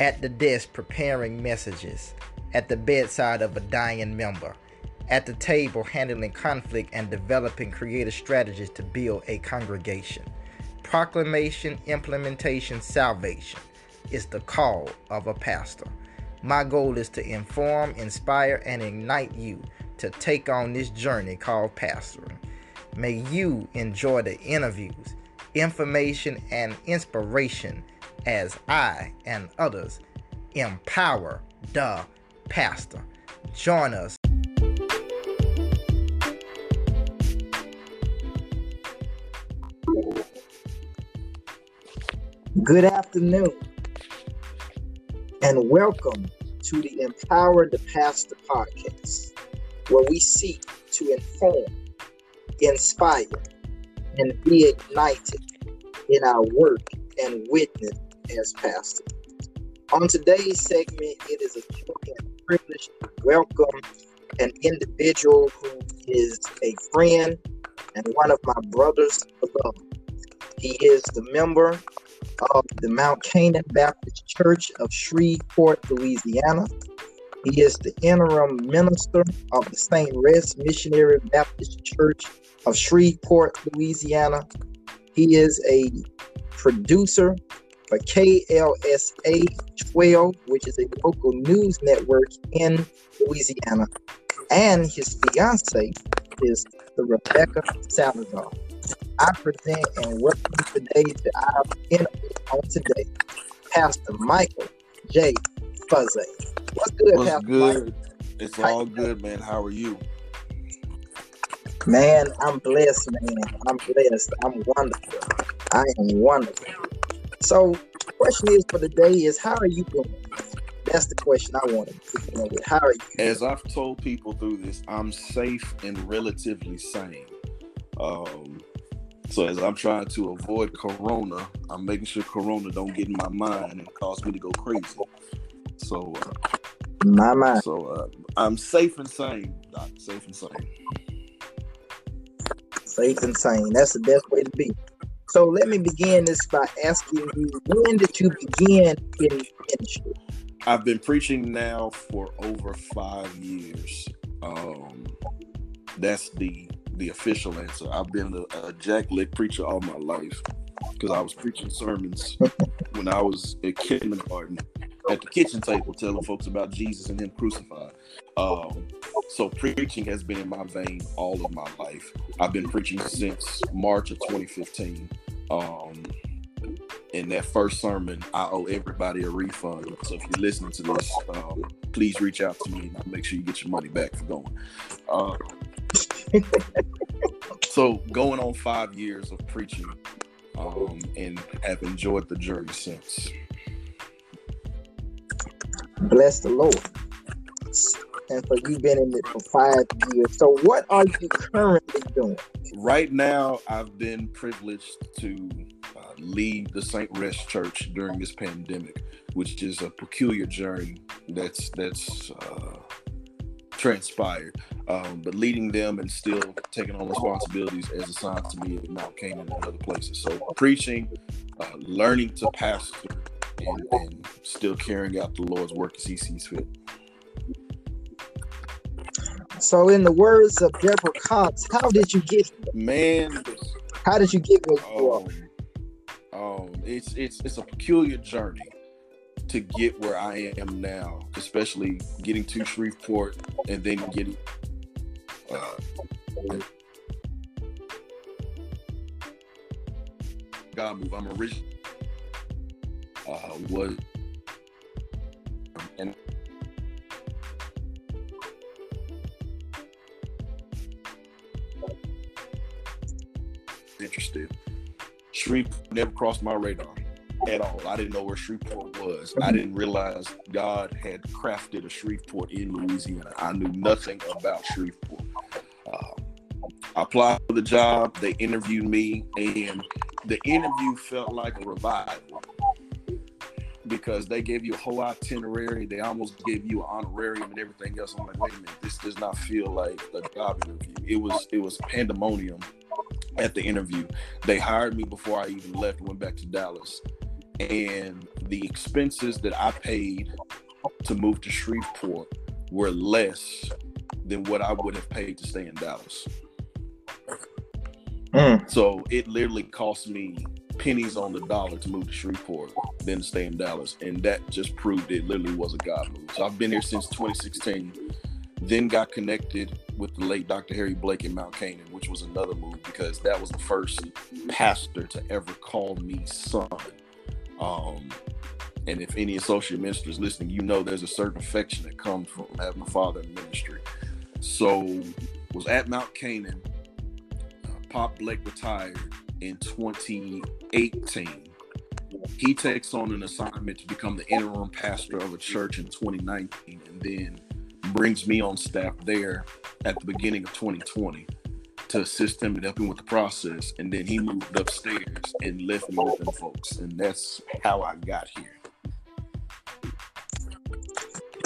at the desk preparing messages, at the bedside of a dying member, at the table handling conflict and developing creative strategies to build a congregation. Proclamation, implementation, salvation is the call of a pastor. My goal is to inform, inspire, and ignite you to take on this journey called pastoring. May you enjoy the interviews, information, and inspiration as I and others empower the pastor. Join us. Good afternoon and welcome to the Empower the Pastor podcast, where we seek to inform, inspire, and be ignited in our work and witness as pastor. On today's segment, it is a privilege to welcome an individual who is a friend and one of my brothers above. He is the member of the Mount Canaan Baptist Church of Shreveport, Louisiana. He is the interim minister of the St. Rest Missionary Baptist Church of Shreveport, Louisiana. He is a producer for KSLA 12, which is a local news network in Louisiana. And his fiance is the Rebecca Salazar. I present and welcome today to our interview on today, Pastor Michael J. Faggett. What's good, What's Pastor good? Michael? It's all good, man. How are you? Man, I'm blessed, man. I'm blessed. I'm wonderful. I am wonderful. So, the question is for the day is how are you doing? That's the question I wanted to begin with. How are you? As I've told people through this, I'm safe and relatively sane. Um, so as I'm trying to avoid Corona, I'm making sure Corona don't get in my mind and cause me to go crazy. So, uh, my mind. So uh, I'm safe and sane, Doc. Safe and sane. Safe and sane. That's the best way to be. So let me begin this by asking you: When did you begin in ministry? I've been preaching now for over five years. Um, that's the the official answer. I've been a, a Lick preacher all my life because I was preaching sermons when I was in kindergarten at the kitchen table, telling folks about Jesus and Him crucified. Um, so preaching has been in my vein all of my life. I've been preaching since March of 2015. Um, in that first sermon, I owe everybody a refund. So if you're listening to this, um, please reach out to me and I'll make sure you get your money back for going. Uh, so going on five years of preaching um, and have enjoyed the journey since. Bless the Lord. And for you've been in it for five years. So what are you currently doing? Right now, I've been privileged to uh, lead the St. Rest Church during this pandemic, which is a peculiar journey that's that's uh, transpired. Um, but leading them and still taking on responsibilities as assigned to me at Mount Canaan and other places. So preaching, uh, learning to pastor, and, and still carrying out the Lord's work as He sees fit. So, in the words of Deborah Cox, how did you get here? Man, how did you get where you um, are? Um, it's it's it's a peculiar journey to get where I am now, especially getting to Shreveport and then getting. Uh, God move. I'm originally uh, was and interested. Shreveport never crossed my radar at all. I didn't know where Shreveport was. I didn't realize God had crafted a Shreveport in Louisiana. I knew nothing about Shreveport. Uh, I applied for the job. They interviewed me, and the interview felt like a revival because they gave you a whole itinerary. They almost gave you an honorarium and everything else. I'm like, wait a minute, this does not feel like a job interview. It was it was pandemonium at the interview. They hired me before I even left. Went back to Dallas and the expenses that I paid to move to Shreveport were less than what I would have paid to stay in Dallas. Mm. So it literally cost me pennies on the dollar to move to Shreveport than to stay in Dallas. And that just proved it literally was a God move. So I've been here since 2016, then got connected with the late Dr. Harry Blake in Mount Canaan, which was another move because that was the first pastor to ever call me son. Um, and if any associate ministers listening, you know there's a certain affection that comes from having a father in ministry. So was at Mount Canaan. Uh, Pop Blake retired in 2018. He takes on an assignment to become the interim pastor of a church in 2019, and then brings me on staff there at the beginning of 2020 to assist him and help him with the process. And then he moved upstairs and left me with them folks. And that's how I got here.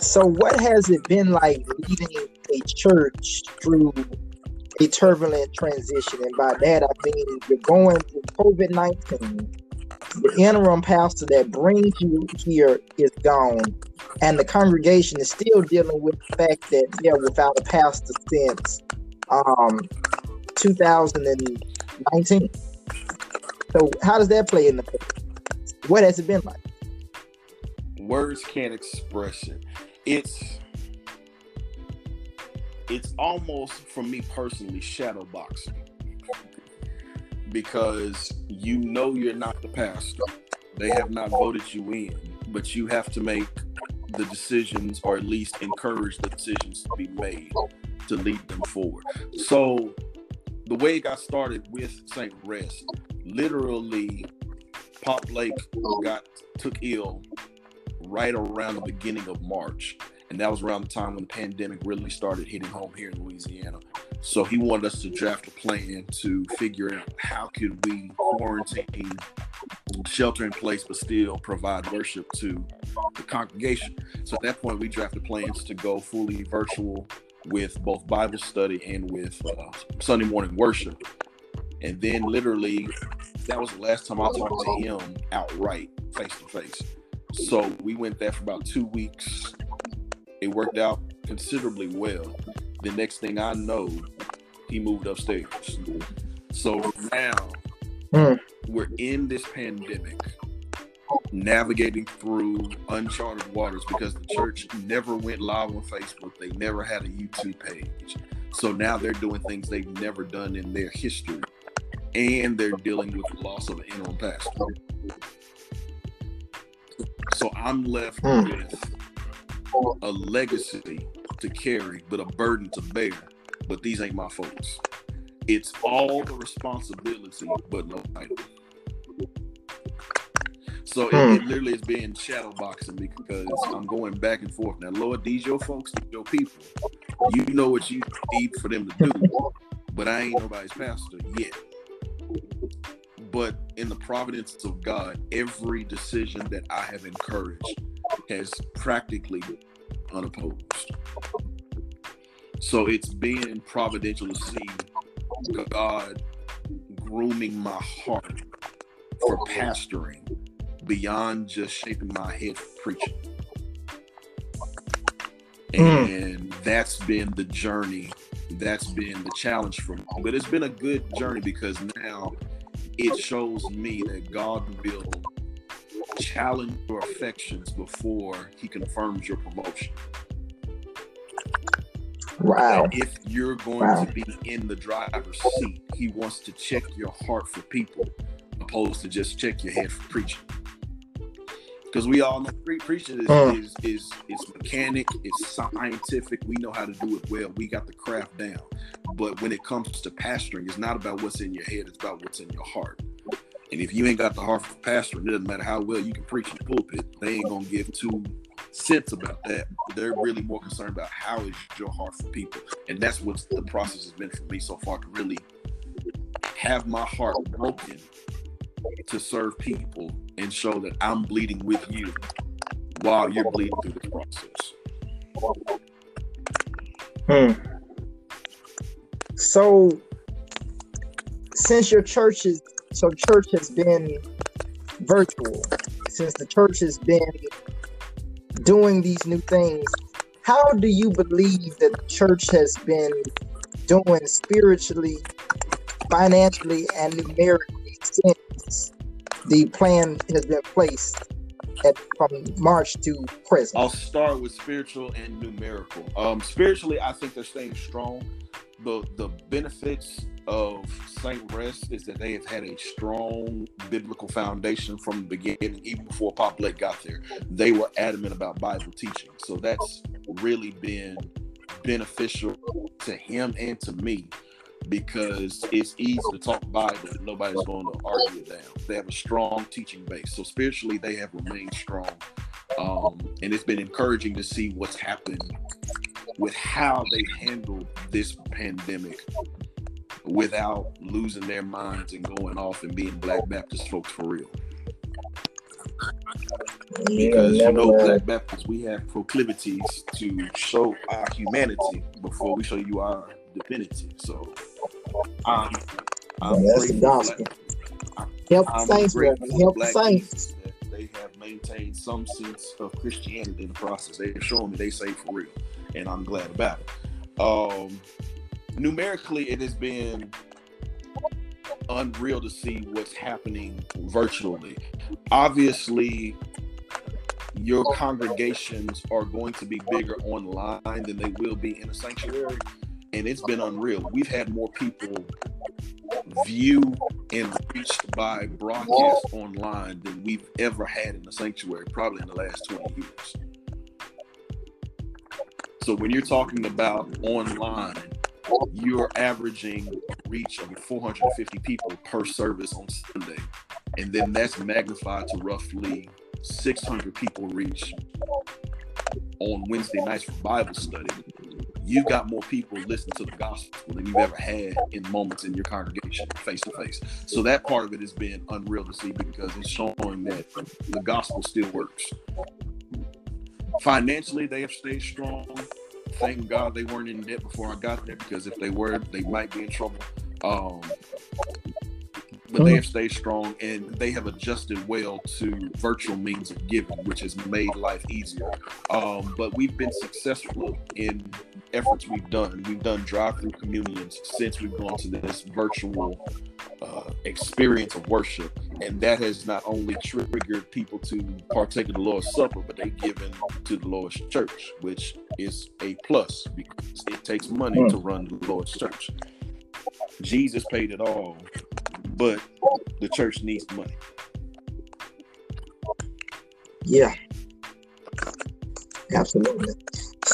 So, what has it been like leading a church through a turbulent transition? And by that, I mean you're going through COVID 19. The interim pastor that brings you here is gone, and the congregation is still dealing with the fact that they're without a pastor since um, 2019. So, how does that play in the? What has it been like? Words can't express it it's it's almost for me personally shadow boxing because you know you're not the pastor they have not voted you in but you have to make the decisions or at least encourage the decisions to be made to lead them forward so the way it got started with st rest literally pop blake got took ill right around the beginning of March. And that was around the time when the pandemic really started hitting home here in Louisiana. So he wanted us to draft a plan to figure out how could we quarantine, shelter in place, but still provide worship to the congregation. So at that point, we drafted plans to go fully virtual with both Bible study and with uh, Sunday morning worship. And then literally, that was the last time I talked to him outright, face to face. So we went there for about two weeks. It worked out considerably well. The next thing I know, he moved upstairs. So now mm. we're in this pandemic, navigating through uncharted waters because the church never went live on Facebook. They never had a YouTube page. So now they're doing things they've never done in their history. And they're dealing with the loss of an interim pastor. So I'm left mm. with a legacy to carry, but a burden to bear. But these ain't my folks. It's all the responsibility, but no title. So mm. it, hmm. it, literally is being shadow boxing because I'm going back and forth. Now, Lord, these your folks, these your people. You know what you need for them to do, but I ain't nobody's pastor yet. But in the providence of God, every decision that I have encouraged has practically been unopposed. So it's been providential to see God grooming my heart for pastoring beyond just shaping my head for preaching. Mm. And that's been the journey. That's been the challenge for me. But it's been a good journey because now it shows me that God will challenge your affections before he confirms your promotion. Wow. if you're going wow. to be in the driver's seat, he wants to check your heart for people opposed to just check your head for preaching. Because we all know pre- preaching is, mm. is, is, is mechanic, it's scientific. We know how to do it well. We got the craft down. But when it comes to pastoring, it's not about what's in your head, it's about what's in your heart. And if you ain't got the heart for pastoring, it doesn't matter how well you can preach in the pulpit, they ain't gonna give two cents about that. They're really more concerned about how is your heart for people. And that's what the process has been for me so far to really have my heart broken to serve people and show that I'm bleeding with you while you're bleeding through this process. Hmm. So, since your church is so church has been virtual, since the church has been doing these new things, how do you believe that the church has been doing spiritually, financially, and numerically since the plan has been placed at, from March to present? I'll start with spiritual and numerical. Um, spiritually, I think they're staying strong. The the benefits of Saint Rest is that they have had a strong biblical foundation from the beginning, even before Pop Blake got there. They were adamant about Bible teaching, so that's really been beneficial to him and to me because it's easy to talk Bible nobody's going to argue down. They have a strong teaching base. So spiritually, they have remained strong. Um, and it's been encouraging to see what's happened with how they handled this pandemic without losing their minds and going off and being Black Baptist folks for real. Because you know, Black Baptists, we have proclivities to show our humanity before we show you our divinity. So um, I'm that's the gospel. Help the saints, Help the saints. They have maintained some sense of Christianity in the process. They're showing me they say for real, and I'm glad about it. Um, numerically, it has been unreal to see what's happening virtually. Obviously, your congregations are going to be bigger online than they will be in a sanctuary and it's been unreal. We've had more people view and reached by broadcast online than we've ever had in the sanctuary, probably in the last 20 years. So when you're talking about online, you're averaging reach of 450 people per service on Sunday. And then that's magnified to roughly 600 people reach on Wednesday nights for Bible study you've got more people listening to the gospel than you've ever had in moments in your congregation face to face. So that part of it has been unreal to see because it's showing that the gospel still works. Financially, they have stayed strong. Thank God they weren't in debt before I got there because if they were, they might be in trouble. Um, but they have stayed strong and they have adjusted well to virtual means of giving, which has made life easier. Um, but we've been successful in efforts we've done. We've done drive-through communions since we've gone to this virtual uh, experience of worship, and that has not only triggered people to partake of the Lord's Supper, but they've given to the Lord's Church, which is a plus because it takes money to mm. run the Lord's Church. Jesus paid it all, but the church needs money. Yeah, absolutely.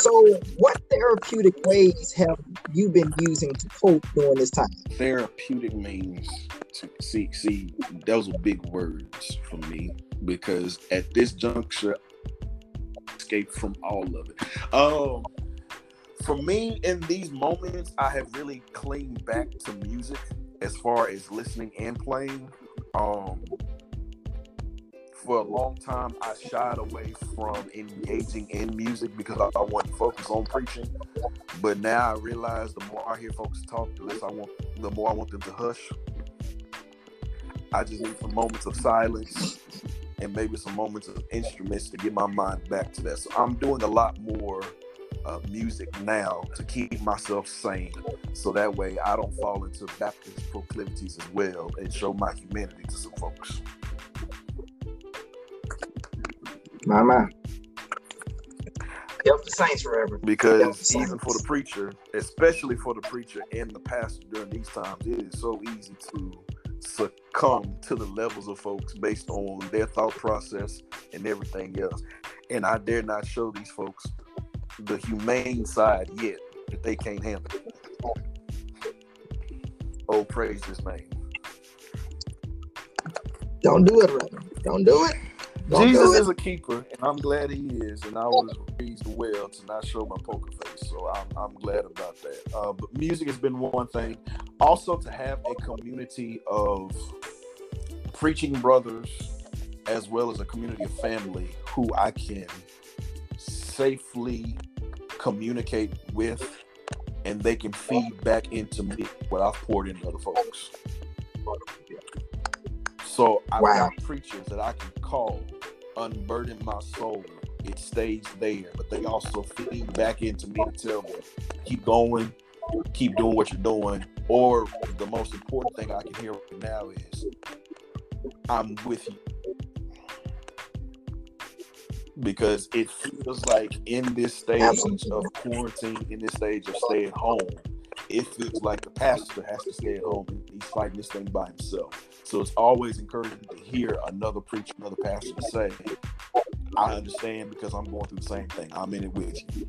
So, what therapeutic ways have you been using to cope during this time? Therapeutic means to see see those are big words for me because at this juncture, escape from all of it. Um, for me, in these moments, I have really clinged back to music as far as listening and playing. Um, for a long time, I shied away from engaging in music because I, I wanted to focus on preaching. But now I realize the more I hear folks talk, the less I want, the more I want them to hush. I just need some moments of silence and maybe some moments of instruments to get my mind back to that. So I'm doing a lot more uh, music now to keep myself sane. So that way I don't fall into Baptist proclivities as well and show my humanity to some folks. My man. Help the saints forever. Because even for the preacher, especially for the preacher and the pastor during these times, it is so easy to succumb to the levels of folks based on their thought process and everything else. And I dare not show these folks the humane side yet that they can't handle. Oh, praise his name. Don't do it, brother. Don't do it. Jesus is a keeper, and I'm glad he is. And I was raised well to not show my poker face, so I'm, I'm glad about that. Uh, but music has been one thing. Also, to have a community of preaching brothers, as well as a community of family who I can safely communicate with, and they can feed back into me what I've poured into other folks. So I've Wow. got preachers that I can call, unburden my soul. It stays there, but they also feed back into me to tell me, keep going, keep doing what you're doing. Or the most important thing I can hear right now is, I'm with you. Because it feels like in this stage of quarantine, in this stage of stay at home, it feels like the pastor has to stay at home and he's fighting this thing by himself. So it's always encouraging to hear another preacher, another pastor say, I understand because I'm going through the same thing. I'm in it with you.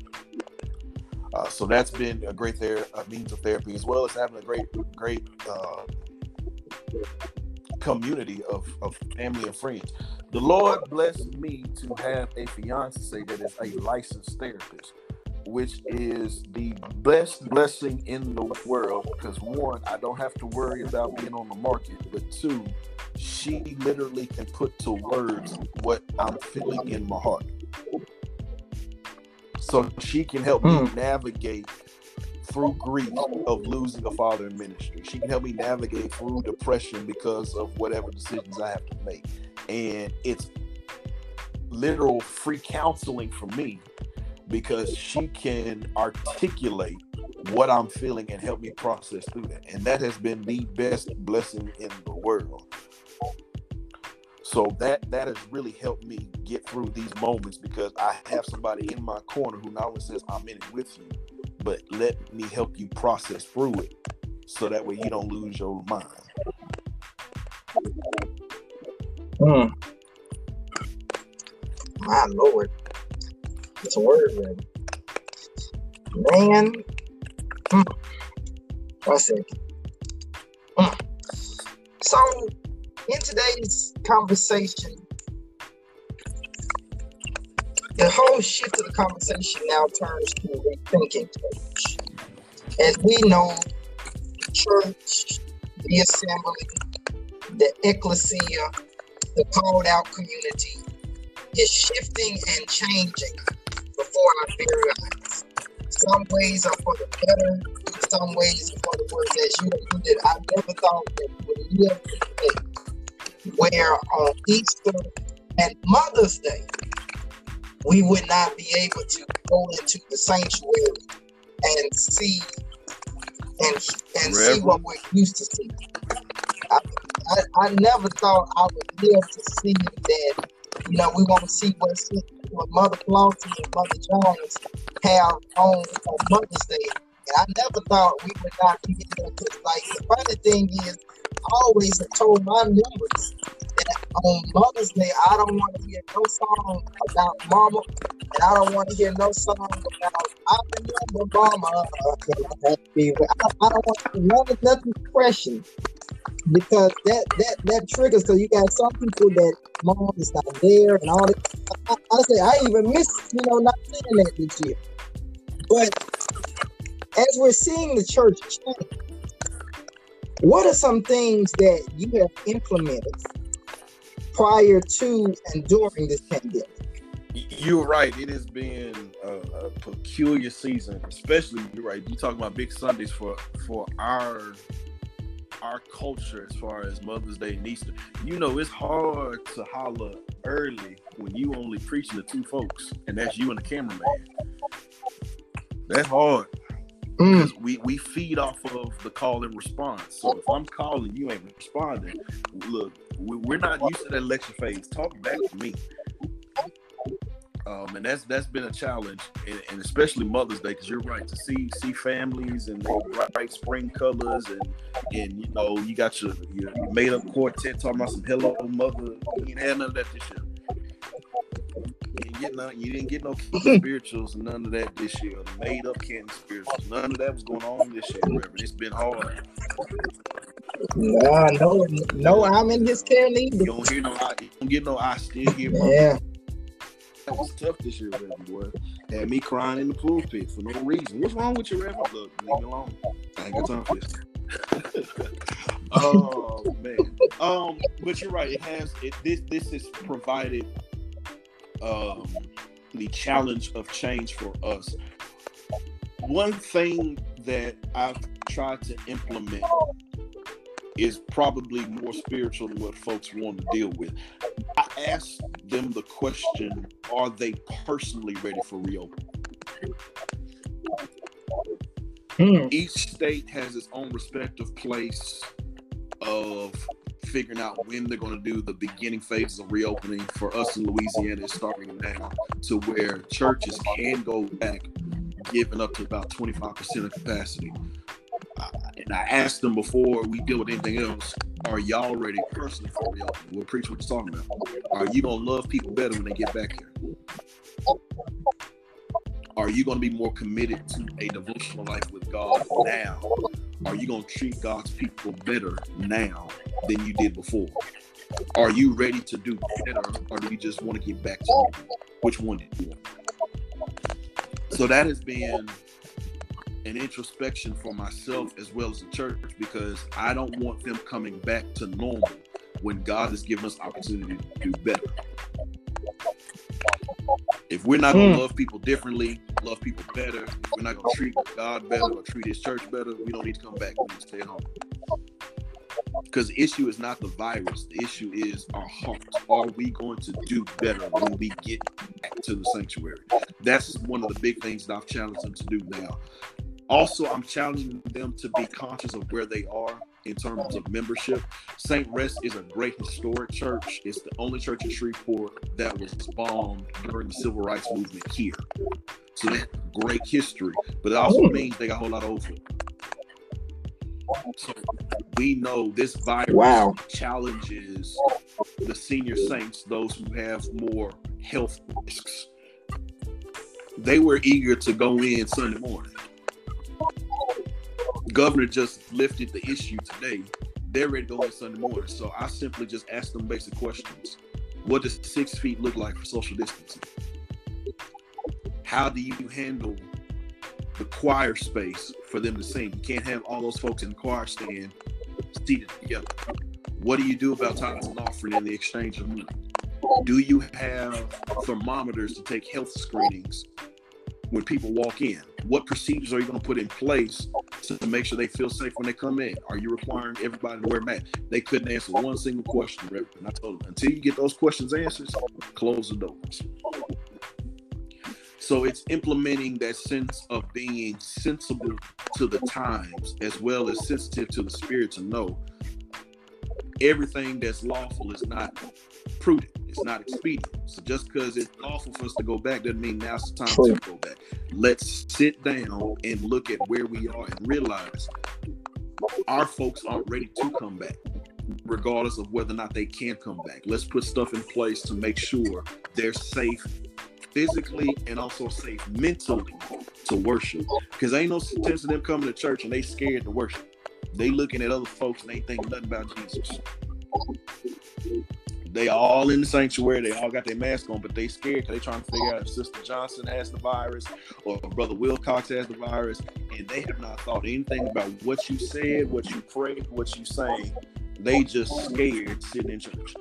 Uh, so that's been a great ther- a means of therapy, as well as having a great, great uh, community of, of family and friends. The Lord blessed me to have a fiance that is a licensed therapist, which is the best blessing in the world. Because one, I don't have to worry about being on the market, but two, she literally can put to words what I'm feeling in my heart. So she can help me hmm. navigate through grief of losing a father in ministry. She can help me navigate through depression because of whatever decisions I have to make. And it's literal free counseling for me because she can articulate what I'm feeling and help me process through that. And that has been the best blessing in the world. So that that has really helped me get through these moments because I have somebody in my corner who not only says I'm in it with you, but let me help you process through it so that way you don't lose your mind. Mm. My Lord. It's a word, man. Man. Mm. One second. Mm. So, in today's conversation, the whole shift of the conversation now turns to rethinking church. As we know, the church, the assembly, the ecclesia, the called out community is shifting and changing before our very eyes. Some ways are for the better, some ways are for the worse. As you alluded, I never thought that we would live a where on Easter and Mother's Day, we would not be able to go into the sanctuary and see and and see what we're used to seeing. I, I, I never thought I would live to see that. You know, we want to see what, what Mother Flossie and Mother Jones have on, on Mother's Day. And I never thought we would not be able to. Like, the funny thing is, I always have told my members on Mother's Day, I don't want to hear no song about Mama, and I don't want to hear no song about I remember Mama. I, don't want to none of nothing depression because that that that triggers. because you got some people that mom is not there and all that. I, I say I even miss you know not seeing that this year. But as we're seeing the church change, what are some things that you have implemented prior to and during this pandemic? You're right. It has been a, a peculiar season, especially you're right. You talking about big Sundays for for our our culture as far as Mother's Day and Easter. You know, it's hard to holler early when you only preaching to two folks, and that's you and the cameraman. That's hard Mm, because we we feed off of the call and response. So if I'm calling, you ain't responding. Look, we're not used to that lecture phase. Talk back to me. Um, and that's that's been a challenge, and, and especially Mother's Day, because you're right to see see families and they bright spring colors, and and you know you got your your made up quartet talking about some hello mother. You ain't had none of that this year. You didn't get. You didn't get no spirituals, none of that this year. Made up Canton spirituals, none of that was going on this year. Reverend. It's been hard. no, no, no, I'm in his care You neither. don't hear no. I you don't get no. I still hear mama. Yeah, That was tough this year, Reverend. Boy, had me crying in the pulpit for no reason. What's wrong with you, Reverend? Look, leave me alone. I ain't got time for this. oh man. Um, but you're right. It has. It this this has provided um the challenge of change for us. One thing that I've tried to implement is probably more spiritual than what folks want to deal with. I asked them the question Are they personally ready for reopening? Hmm. Each state has its own respective place of figuring out when they're going to do the beginning phases of reopening. For us in Louisiana, it's starting now to where churches can go back, giving up to about 25% of capacity. And I asked them before we deal with anything else, are y'all ready personally for reopening? We'll preach what you're talking about. Are you going to love people better when they get back here? Are you going to be more committed to a devotional life with God now? Are you going to treat God's people better now than you did before? Are you ready to do better, or do you just want to get back to which one did you want? So that has been an introspection for myself as well as the church because I don't want them coming back to normal when God has given us opportunity to do better. If we're not gonna mm. love people differently, love people better, if we're not gonna treat God better or treat His church better, we don't need to come back. We need to stay home. Because the issue is not the virus. The issue is our hearts. Are we going to do better when we get back to the sanctuary? That's one of the big things that I've challenged them to do now. Also, I'm challenging them to be conscious of where they are in terms of membership. St. Rest is a great historic church. It's the only church in Shreveport that was bombed during the civil rights movement here. So that's great history, but it also oh. means they got a whole lot of over. So we know this virus wow. challenges the senior saints, those who have more health risks. They were eager to go in Sunday morning governor just lifted the issue today. They're ready to go on Sunday morning. So I simply just asked them basic questions. What does six feet look like for social distancing? How do you handle the choir space for them to sing? You can't have all those folks in the choir stand seated together. What do you do about tithes and offering in the exchange of money? Do you have thermometers to take health screenings when people walk in? What procedures are you going to put in place to make sure they feel safe when they come in? Are you requiring everybody to wear masks? They couldn't answer one single question, And I told them until you get those questions answered, close the doors. So it's implementing that sense of being sensible to the times as well as sensitive to the spirit to know everything that's lawful is not prudent. It's not expedient. So just because it's awful for us to go back doesn't mean now's the time True. to go back. Let's sit down and look at where we are and realize our folks aren't ready to come back, regardless of whether or not they can come back. Let's put stuff in place to make sure they're safe physically and also safe mentally to worship. Because ain't no sense of them coming to church and they scared to worship. They looking at other folks and they think nothing about Jesus. They all in the sanctuary. They all got their mask on, but they scared because they trying to figure out if Sister Johnson has the virus or Brother Wilcox has the virus, and they have not thought anything about what you said, what you prayed, what you sang. They just scared sitting in church.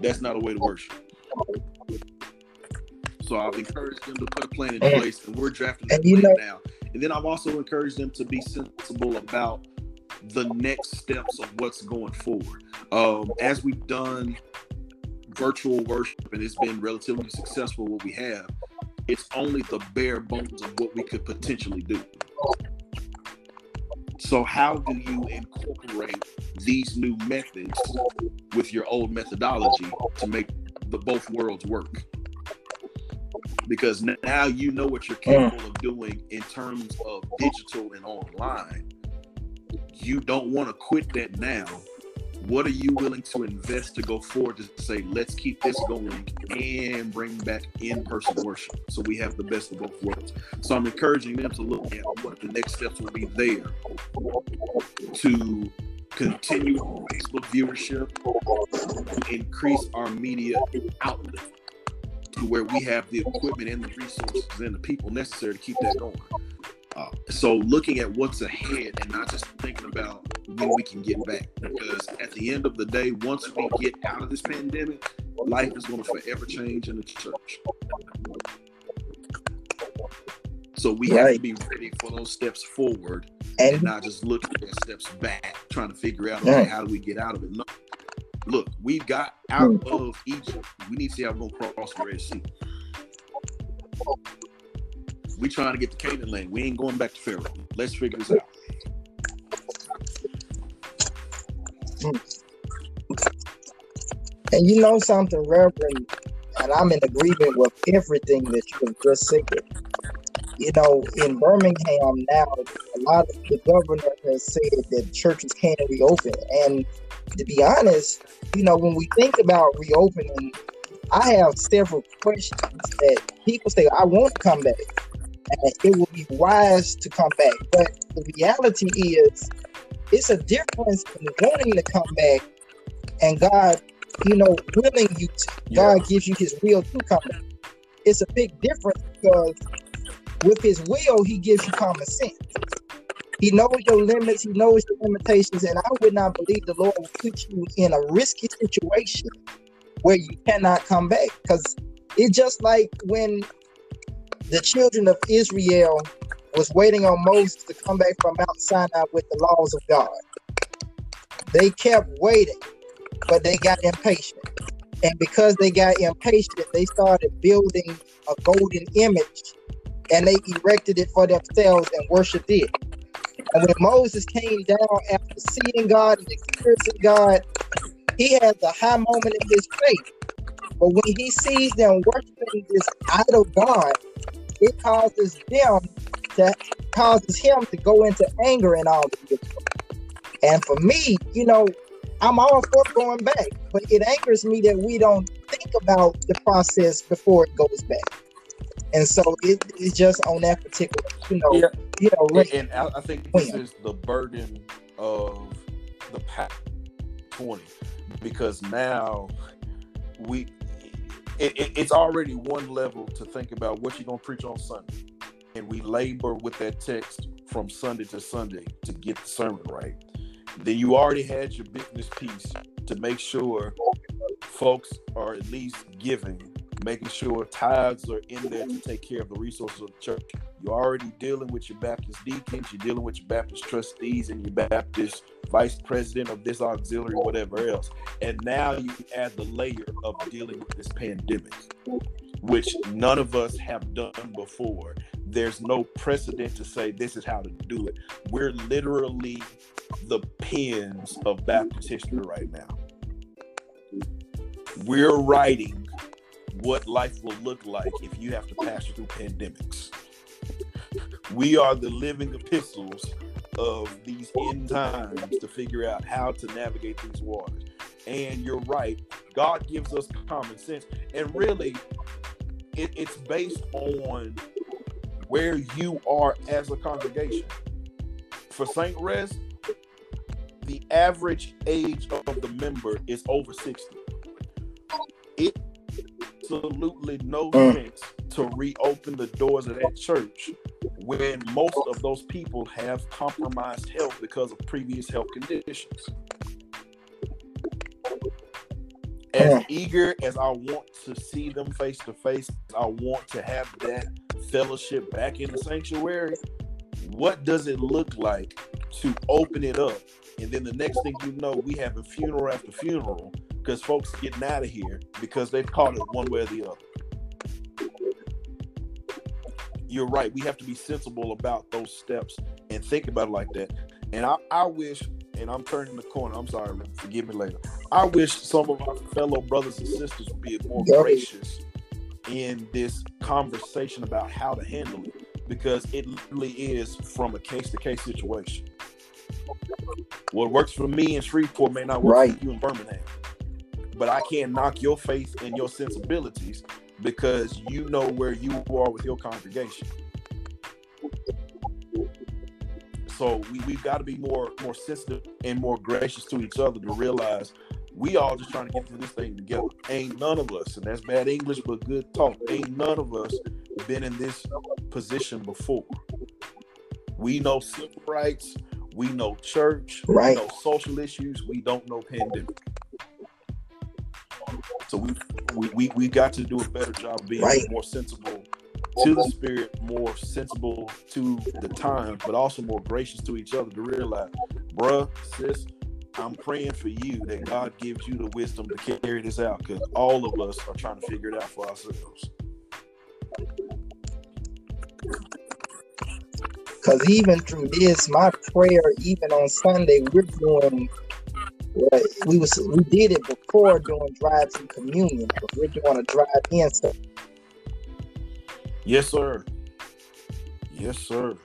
That's not a way to worship. So I've encouraged them to put a plan in place, and we're drafting that plan know, now. And then I've also encouraged them to be sensible about the next steps of what's going forward. Um, as we've done virtual worship and it's been relatively successful what we have, it's only the bare bones of what we could potentially do. So how do you incorporate these new methods with your old methodology to make the both worlds work? Because now you know what you're mm. capable of doing in terms of digital and online. You don't want to quit that now what are you willing to invest to go forward to say, let's keep this going and bring back in person worship so we have the best of both worlds? So I'm encouraging them to look at what the next steps will be there to continue Facebook viewership, to increase our media outlet to where we have the equipment and the resources and the people necessary to keep that going. Uh, so looking at what's ahead and not just thinking about when we can get back, because at the end of the day, once we get out of this pandemic, life is going to forever change in the church. So we right. have to be ready for those steps forward and, and not just looking at steps back, trying to figure out okay, how do we get out of it. No. Look, we've got out mm. of Egypt. We need to see how we're gonna cross the Red Sea. We trying to get to Canaan land. We ain't going back to Pharaoh. Let's figure this out. And you know something, Reverend, and I'm in agreement with everything that you have just said. You know, in Birmingham now, a lot of the governor has said that churches can't reopen. And to be honest, you know, when we think about reopening, I have several questions that people say, I want to come back. And it would be wise to come back. But the reality is, it's a difference in wanting to come back and God, you know, willing you to. Yeah. God gives you his will to come back. It's a big difference because with his will, he gives you common sense. He knows your limits, he knows your limitations, and I would not believe the Lord will put you in a risky situation where you cannot come back. Because it's just like when the children of Israel was waiting on Moses to come back from Mount Sinai with the laws of God. They kept waiting, but they got impatient. And because they got impatient, they started building a golden image and they erected it for themselves and worshiped it. And when Moses came down after seeing God and experiencing God, he has a high moment in his faith. But when he sees them worshiping this idol God, it causes them to causes him to go into anger and all this. And for me, you know, I'm all for going back, but it angers me that we don't think about the process before it goes back. And so it, it's just on that particular, you know, yeah. you know. And, and I, I think this is the burden of the past 20 because now we it, it, it's already one level to think about what you're going to preach on Sunday and we labor with that text from Sunday to Sunday to get the sermon right, then you already had your business piece to make sure folks are at least giving, making sure tithes are in there to take care of the resources of the church. You're already dealing with your Baptist deacons, you're dealing with your Baptist trustees and your Baptist vice president of this auxiliary, whatever else. And now you add the layer of dealing with this pandemic, which none of us have done before there's no precedent to say this is how to do it. We're literally the pins of Baptist history right now. We're writing what life will look like if you have to pass through pandemics. We are the living epistles of these end times to figure out how to navigate these waters. And you're right, God gives us common sense. And really, it, it's based on where you are as a congregation. For St. Res, the average age of the member is over 60. It absolutely no mm. sense to reopen the doors of that church when most of those people have compromised health because of previous health conditions. As mm. eager as I want to see them face to face, I want to have that fellowship back in the sanctuary, what does it look like to open it up? And then the next thing you know, we have a funeral after funeral because folks getting out of here because they've caught it one way or the other. You're right. We have to be sensible about those steps and think about it like that. And I, I wish, and I'm turning the corner. I'm sorry, forgive me later. I wish some of our fellow brothers and sisters would be more gracious in this conversation about how to handle it because it literally is from a case to case situation. What works for me in Shreveport may not work right. for you in Birmingham. But I can't knock your faith and your sensibilities because you know where you are with your congregation. So we, we've got to be more more sensitive and more gracious to each other to realize we all just trying to get through this thing together. Ain't none of us, and that's bad English, but good talk. Ain't none of us been in this position before. We know civil rights, we know church, right. we know social issues, we don't know pandemic. So we we we, we got to do a better job being right. more sensible to the spirit, more sensible to the time, but also more gracious to each other to realize, bruh, sis, I'm praying for you that God gives you the wisdom to carry this out because all of us are trying to figure it out for ourselves. Because even through this, my prayer, even on Sunday, we're doing what we was we did it before doing drive-through communion, but we're doing a drive-in. So Yes, sir. Yes, sir.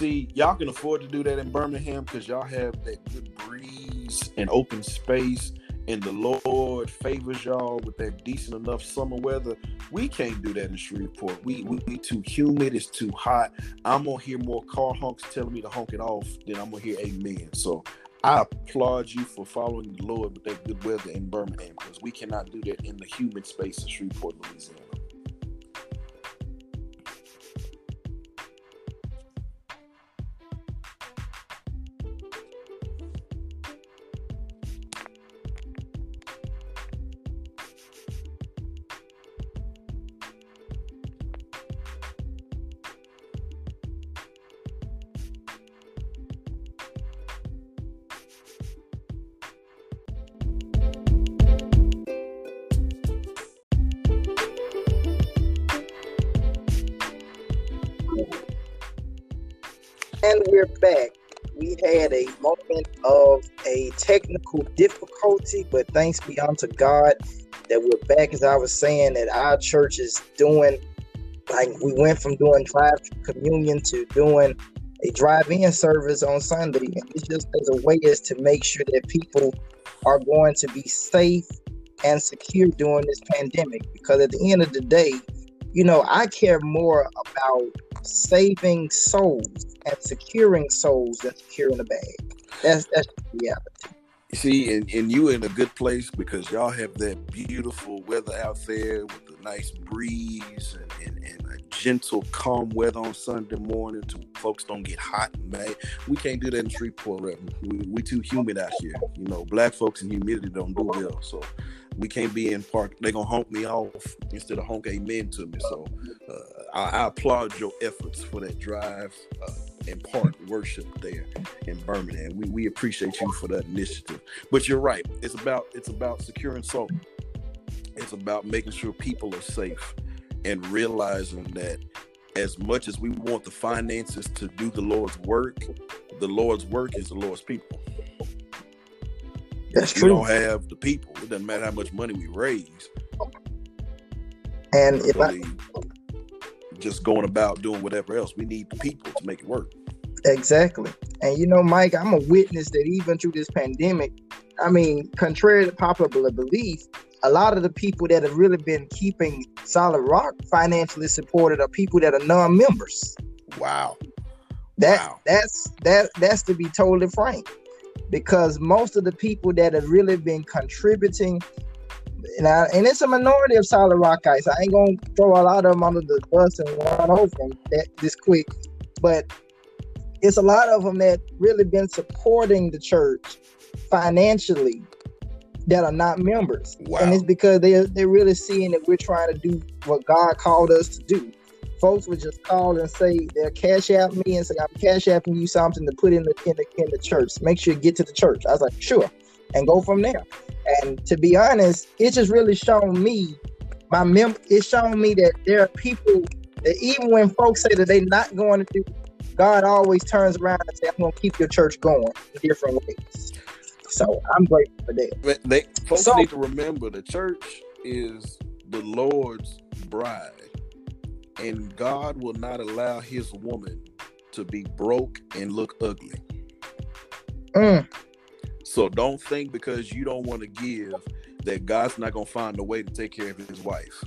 See, y'all can afford to do that in Birmingham because y'all have that good breeze and open space, and the Lord favors y'all with that decent enough summer weather. We can't do that in Shreveport. We we, too humid. It's too hot. I'm gonna hear more car honks telling me to honk it off than I'm gonna hear amen. So I applaud you for following the Lord with that good weather in Birmingham because we cannot do that in the humid space of Shreveport, Louisiana. We're back. We had a moment of a technical difficulty, but thanks be unto God that we're back. As I was saying, that our church is doing like we went from doing drive communion to doing a drive-in service on Sunday, and it's just as a way is to make sure that people are going to be safe and secure during this pandemic. Because at the end of the day, you know, I care more about saving souls and securing souls than securing a bag. That's that's reality. See, and, and you in a good place because y'all have that beautiful weather out there with the nice breeze and, and, and a gentle, calm weather on Sunday morning to folks don't get hot mad. We can't do that in Shreveport. We, we too humid out here. You know, black folks and humidity don't do well. So we can't be in park. They're gonna honk me off instead of honk amen to me. So uh, I, I, applaud your efforts for that drive uh, and park worship there in Birmingham. We, we appreciate you for that initiative. But you're right. It's about it's about securing soul. It's about making sure people are safe and realizing that as much as we want the finances to do the Lord's work, the Lord's work is the Lord's people. That's true. we don't have the people. It doesn't matter how much money we raise. And if I, just going about doing whatever else, we need the people to make it work. Exactly. And you know, Mike, I'm a witness that even through this pandemic, I mean, contrary to popular belief, a lot of the people that have really been keeping Solid Rock financially supported are people that are non-members. Wow. That wow. that's that that's to be totally frank. Because most of the people that have really been contributing and, I, and it's a minority of solid rock guys. I ain't gonna throw a lot of them under the bus and run over them that this quick, but it's a lot of them that really been supporting the church financially that are not members, wow. and it's because they they're really seeing that we're trying to do what God called us to do. Folks would just call and say they'll cash out me and say I'm cash apping you something to put in the in the in the church. Make sure you get to the church. I was like, sure, and go from there. And to be honest, it just really shown me my mem. It's shown me that there are people that even when folks say that they're not going to do, God always turns around and says, "I'm going to keep your church going in different ways." So I'm grateful for that. But they folks So- need to remember the church is the Lord's bride, and God will not allow His woman to be broke and look ugly. Mm, So don't think because you don't want to give that God's not gonna find a way to take care of His wife.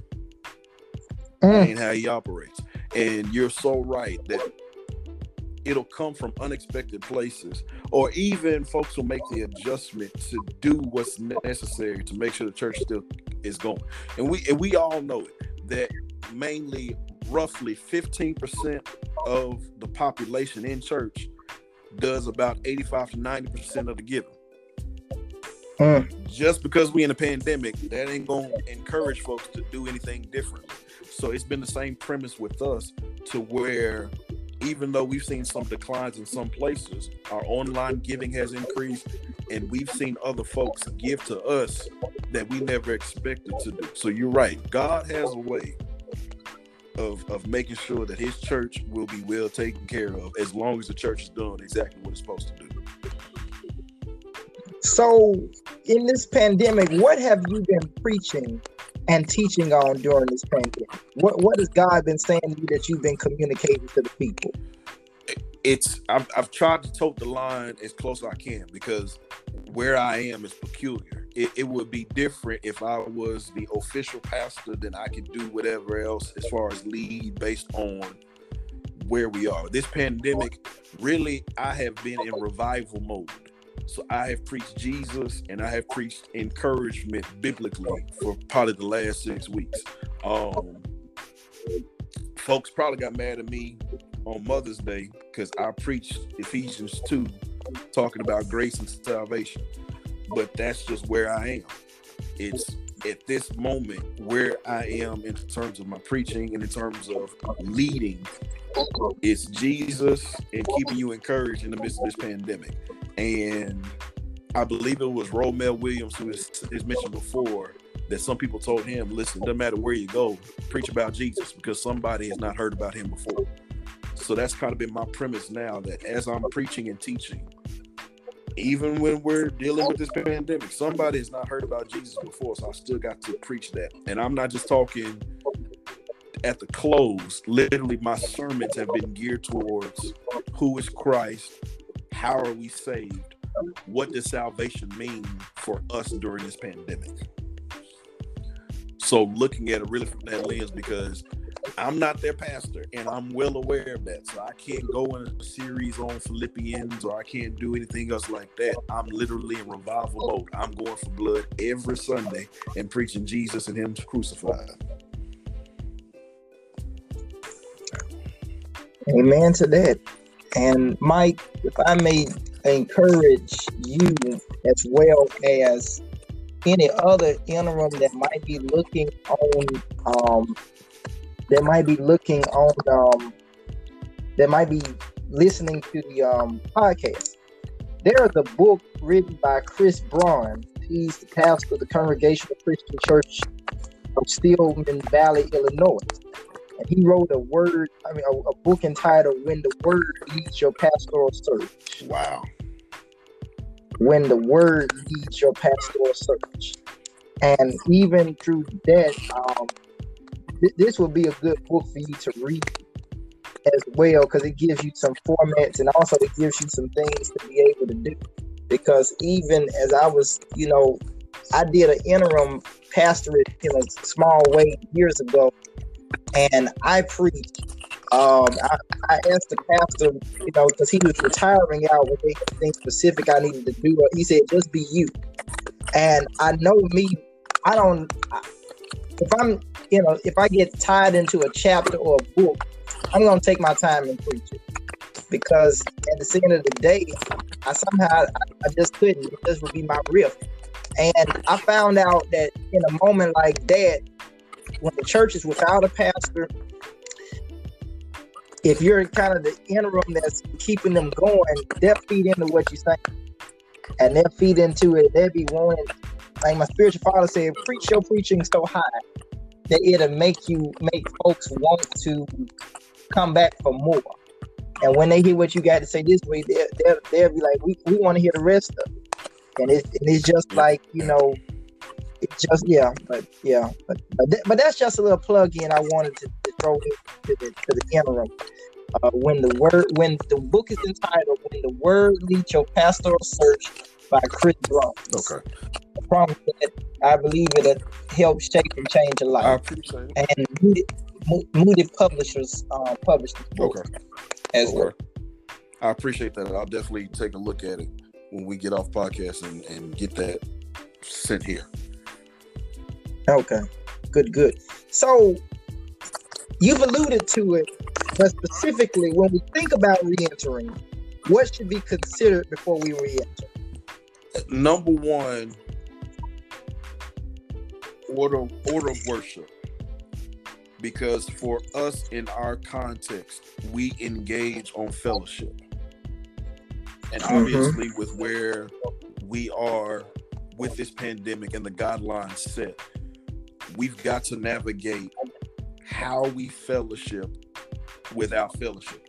That mm, ain't how He operates. And you're so right that it'll come from unexpected places, or even folks will make the adjustment to do what's necessary to make sure the church still is going. And we and we all know it that mainly roughly 15% of the population in church does about 85 to 90% of the giving. Mm. Just because we're in a pandemic, that ain't gonna encourage folks to do anything differently. So it's been the same premise with us to where even though we've seen some declines in some places, our online giving has increased, and we've seen other folks give to us that we never expected to do. So you're right. God has a way of of making sure that His church will be well taken care of as long as the church is doing exactly what it's supposed to do. So, in this pandemic, what have you been preaching and teaching on during this pandemic? What What has God been saying to you that you've been communicating to the people? It's I've, I've tried to tote the line as close as I can because where I am is peculiar. It, it, would be different if I was the official pastor, then I could do whatever else as far as lead based on where we are. This pandemic, really, I have been in revival mode. So I have preached Jesus and I have preached encouragement biblically for probably the last six weeks. Um, folks probably got mad at me on Mother's Day because I preached Ephesians 2 talking about grace and salvation. But that's just where I am. It's at this moment where I am in terms of my preaching and in terms of leading. It's Jesus and keeping you encouraged in the midst of this pandemic. And I believe it was Romel Williams who is, mentioned before that some people told him, listen, doesn't matter where you go, preach about Jesus because somebody has not heard about him before. So that's kind of been my premise now that as I'm preaching and teaching, even when we're dealing with this pandemic, somebody has not heard about Jesus before, so I still got to preach that. And I'm not just talking at the close. Literally, my sermons have been geared towards who is Christ, how are we saved, what does salvation mean for us during this pandemic. So, looking at it really from that lens, because I'm not their pastor, and I'm well aware of that. So I can't go in a series on Philippians, or I can't do anything else like that. I'm literally in revival mode. I'm going for blood every Sunday and preaching Jesus and Him crucified. Amen to that. And Mike, if I may encourage you as well as any other interim that might be looking on um, that might be looking on um, that might be listening to the um, podcast. There is a book written by Chris Brauns. He's the pastor of the Congregational Christian Church of Stillman Valley, Illinois. And he wrote a word, I mean, a, a book entitled "When the Word Leads Your Pastoral Search." Wow. When the Word leads your pastoral search, and even through that, um, th- this would be a good book for you to read as well because it gives you some formats and also it gives you some things to be able to do. Because even as I was, you know, I did an interim pastorate in a small way years ago, and I preached. Um, I, I, asked the pastor, you know, because he was retiring out with anything specific I needed to do. He said, "Just be you." And I know me, I don't. If I'm you know, if I get tied into a chapter or a book, I'm gonna take my time and preach it because at the end of the day, I somehow I, I just couldn't. This would be my riff, and I found out that in a moment like that, when the church is without a pastor, if you're kind of the interim that's keeping them going, they'll feed into what you say, and they'll feed into it. They'll be wanting, like my spiritual father said, preach your preaching so high that it'll make you make folks want to come back for more. And when they hear what you got to say this way, they'll, they'll, they'll be like, we, we want to hear the rest of it. And it's, and it's just like, you know, it's just, yeah, but yeah, but but, th- but that's just a little plug in I wanted to, to throw into the, to the interim. Uh, when the word, when the book is entitled, When the Word Leads Your Pastoral Search by Chris Brauns. Okay. I promise that I believe it'll help shape and change a life. I appreciate it. And Moody, Moody Publishers uh, published the Okay. as Okay. well. I appreciate that. I'll definitely take a look at it when we get off podcast and, and get that sent here. Okay, good, good. So you've alluded to it, but specifically, when we think about reentering, what should be considered before we reenter? Number one, order order of worship because for us in our context, we engage on fellowship. And mm-hmm. obviously, mm-hmm. with where we are with this pandemic and the guidelines set, we've got to navigate how we fellowship without fellowship.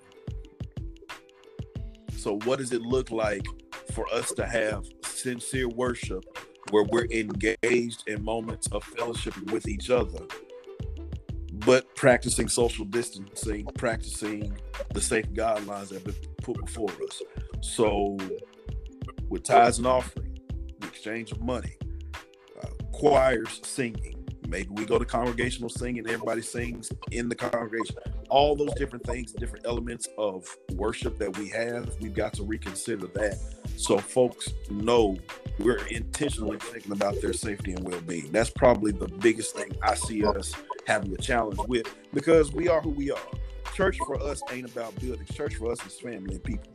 So, what does it look like for us to have sincere worship where we're engaged in moments of fellowship with each other but practicing social distancing, practicing the safe guidelines that have been put before us. So, with tithes and offering, the exchange of money, uh, choirs singing, maybe we go to congregational singing, everybody sings in the congregation. All those different things, different elements of worship that we have, we've got to reconsider that so folks know we're intentionally thinking about their safety and well-being. That's probably the biggest thing I see us having a challenge with because we are who we are. Church for us ain't about buildings. Church for us is family and people.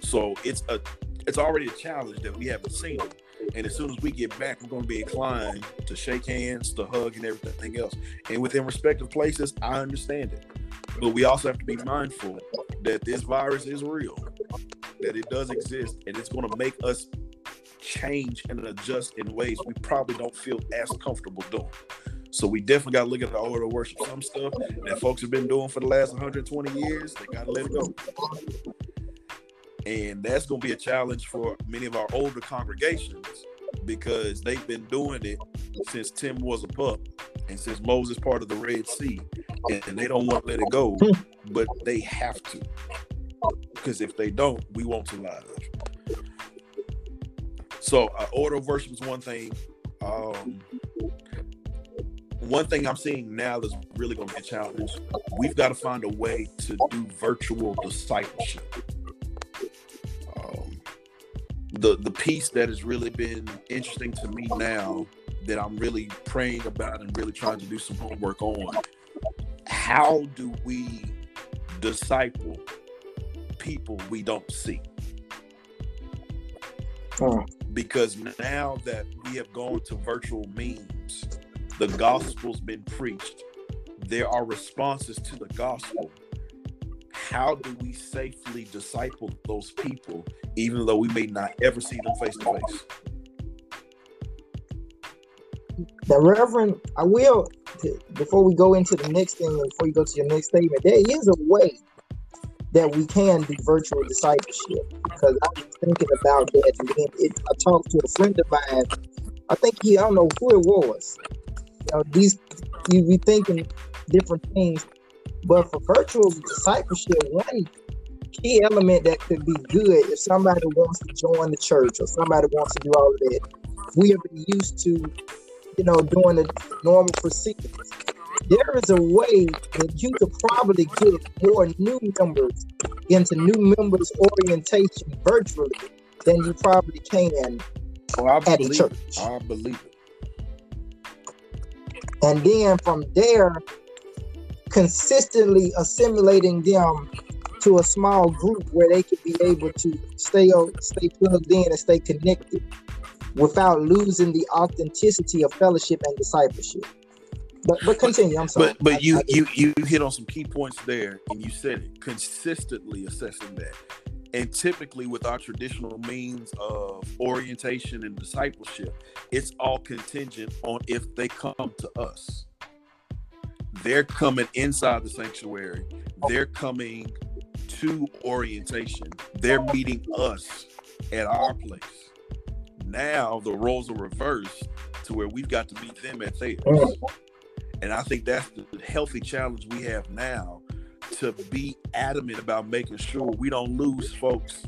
So it's a it's already a challenge that we haven't seen. And as soon as we get back, we're going to be inclined to shake hands, to hug, and everything else. And within respective places, I understand it. But we also have to be mindful that this virus is real, that it does exist, and it's going to make us change and adjust in ways we probably don't feel as comfortable doing. So we definitely got to look at the order of worship. Some stuff that folks have been doing for the last 120 years, they got to let it go. And that's going to be a challenge for many of our older congregations because they've been doing it since Tim was a pup and since Moses part of the Red Sea. And they don't want to let it go, but they have to. Because if they don't, we won't survive. So, uh, order of worship is one thing. Um, one thing I'm seeing now that's really going to be a challenge. We've got to find a way to do virtual discipleship. The the piece that has really been interesting to me now that I'm really praying about and really trying to do some homework on. How do we disciple people we don't see? Hmm. Because now that we have gone to virtual means, the gospel's been preached. There are responses to the gospel. How do we safely disciple those people, even though we may not ever see them face to face? The Reverend, I will, before we go into the next thing, before you go to your next statement, there is a way that we can do virtual discipleship because I was thinking about that. And it, I talked to a friend of mine. I think he, I don't know who it was, know, these you be thinking different things, but for virtual discipleship, one key element that could be good if somebody wants to join the church or somebody wants to do all of that. We have been used to, you know, doing the normal procedures. There is a way that you could probably get more new members into new members orientation virtually than you probably can well, I at believe, the church. I believe it. And then from there, consistently assimilating them to a small group where they could be able to stay uh, stay plugged in and stay connected without losing the authenticity of fellowship and discipleship. But but continue. I'm sorry. But but you you you hit on some key points there, and you said it consistently assessing that. And typically, with our traditional means of orientation and discipleship, it's all contingent on if they come to us. They're coming inside the sanctuary, they're coming to orientation, they're meeting us at our place. Now the roles are reversed to where we've got to meet them at theirs. And I think that's the healthy challenge we have now to be adamant about making sure we don't lose folks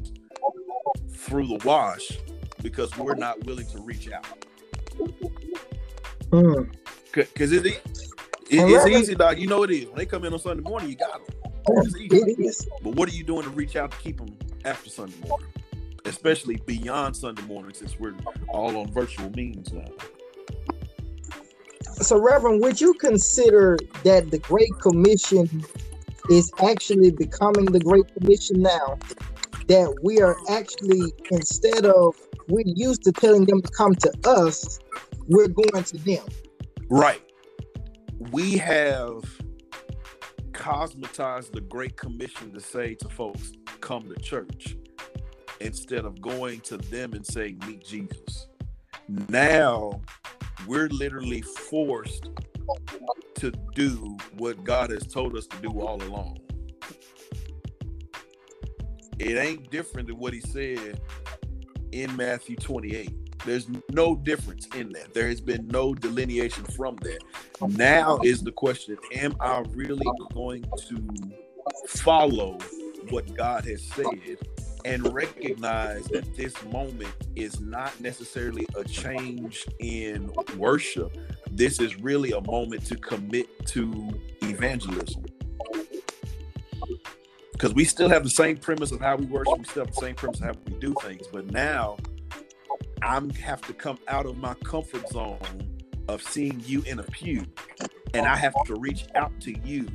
through the wash because we're not willing to reach out. Because mm. it, it, it's easy, dog. You know it is. When they come in on Sunday morning, you got them. It's easy. It is. But what are you doing to reach out to keep them after Sunday morning? Especially beyond Sunday morning, since we're all on virtual means now. So, Reverend, would you consider that the Great Commission is actually becoming the Great Commission now. That we are actually, instead of we're used to telling them to come to us, we're going to them. Right. We have cosmetized the Great Commission to say to folks, come to church, instead of going to them and saying, meet Jesus. Now we're literally forced to do what God has told us to do all along. It ain't different than what he said in Matthew 28. There's no difference in that. There has been no delineation from that. Now is the question Am I really going to follow what God has said and recognize that this moment is not necessarily a change in worship? This is really a moment to commit to evangelism because we still have the same premise of how we worship, we still have the same premise of how we do things. But now I'm have to come out of my comfort zone of seeing you in a pew, and I have to reach out to you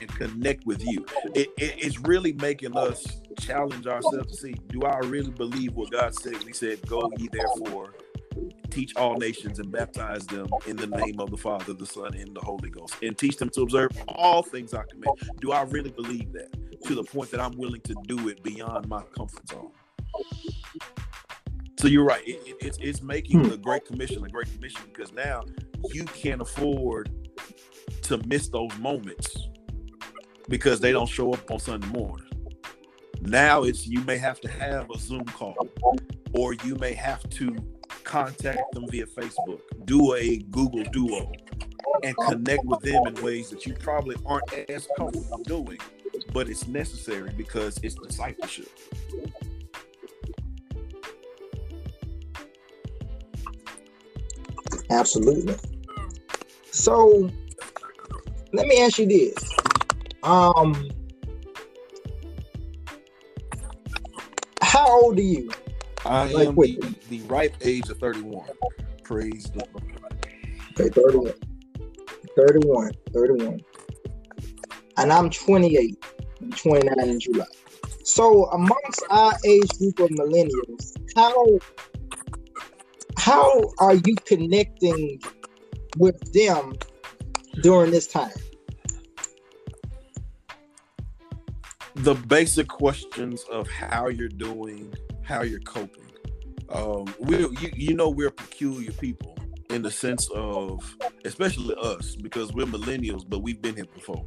and connect with you. It, it, it's really making us challenge ourselves to see: Do I really believe what God said? He said, "Go ye therefore." teach all nations and baptize them in the name of the Father, the Son, and the Holy Ghost, and teach them to observe all things I command. Do I really believe that to the point that I'm willing to do it beyond my comfort zone? So you're right. It, it, it's, it's making hmm. the Great Commission a Great Commission because now you can't afford to miss those moments because they don't show up on Sunday morning. Now it's you may have to have a Zoom call or you may have to contact them via Facebook, do a Google Duo, and connect with them in ways that you probably aren't as comfortable doing, but it's necessary because it's discipleship. Absolutely. So let me ask you this. Um how old are you? I like, am wait. the, the ripe age of 31. Praise the Lord. Okay, 31. 31. 31. And I'm 28. 29 in July. So amongst our age group of millennials, how how are you connecting with them during this time? The basic questions of how you're doing, how you're coping. Um, we, you, you know, we're peculiar people in the sense of, especially us, because we're millennials, but we've been here before.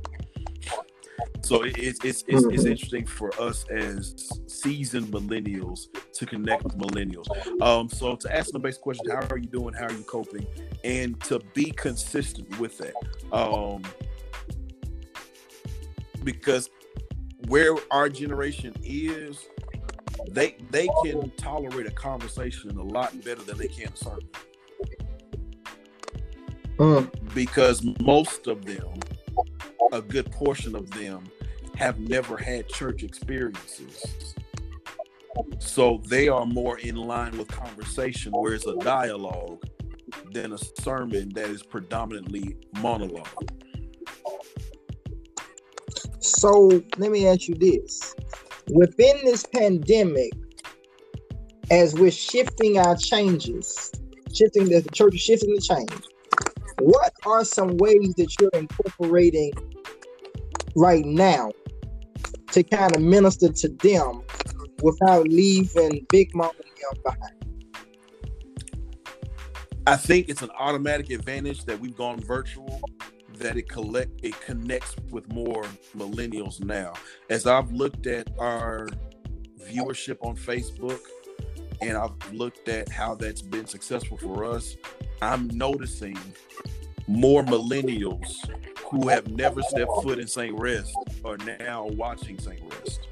So it's it's it's, it's mm-hmm. interesting for us as seasoned millennials to connect with millennials. Um, so to ask the basic question, how are you doing? How are you coping? And to be consistent with that. Um, because where our generation is, they they can tolerate a conversation a lot better than they can a sermon. Mm. Because most of them, a good portion of them, have never had church experiences. So they are more in line with conversation, where it's a dialogue than a sermon that is predominantly monologue. So let me ask you this within this pandemic, as we're shifting our changes, shifting the, the church is shifting the change, what are some ways that you're incorporating right now to kind of minister to them without leaving Big Mama behind? I think it's an automatic advantage that we've gone virtual that it collect it connects with more millennials now. As I've looked at our viewership on Facebook and I've looked at how that's been successful for us, I'm noticing more millennials who have never stepped foot in St. Rest are now watching St. Rest.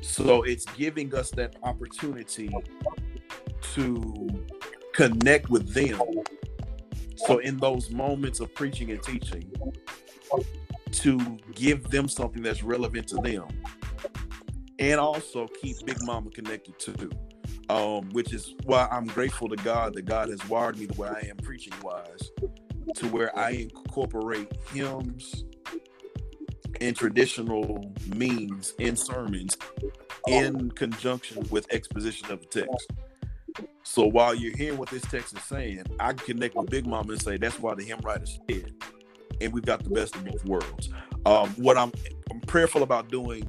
So it's giving us that opportunity to connect with them so in those moments of preaching and teaching, to give them something that's relevant to them, and also keep Big Mama connected too. Um, which is why I'm grateful to God that God has wired me the way I am preaching wise, to where I incorporate hymns and traditional means in sermons in conjunction with exposition of the text. So while you're hearing what this text is saying, I can connect with Big Mama and say that's why the hymn writer said, and we've got the best of both worlds. Um, what I'm, I'm prayerful about doing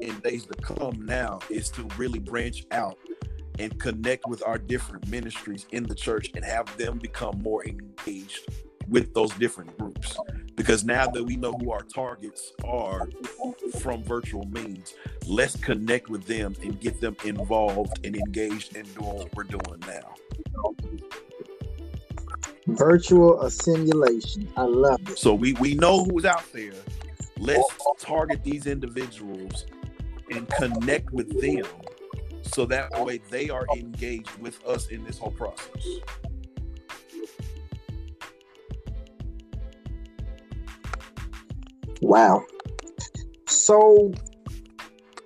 in days to come now is to really branch out and connect with our different ministries in the church and have them become more engaged with those different groups. Because now that we know who our targets are from virtual means let's connect with them and get them involved and engaged in doing what we're doing now. Virtual assimilation. I love it. So we we know who's out there. Let's target these individuals and connect with them so that way they are engaged with us in this whole process Wow. So,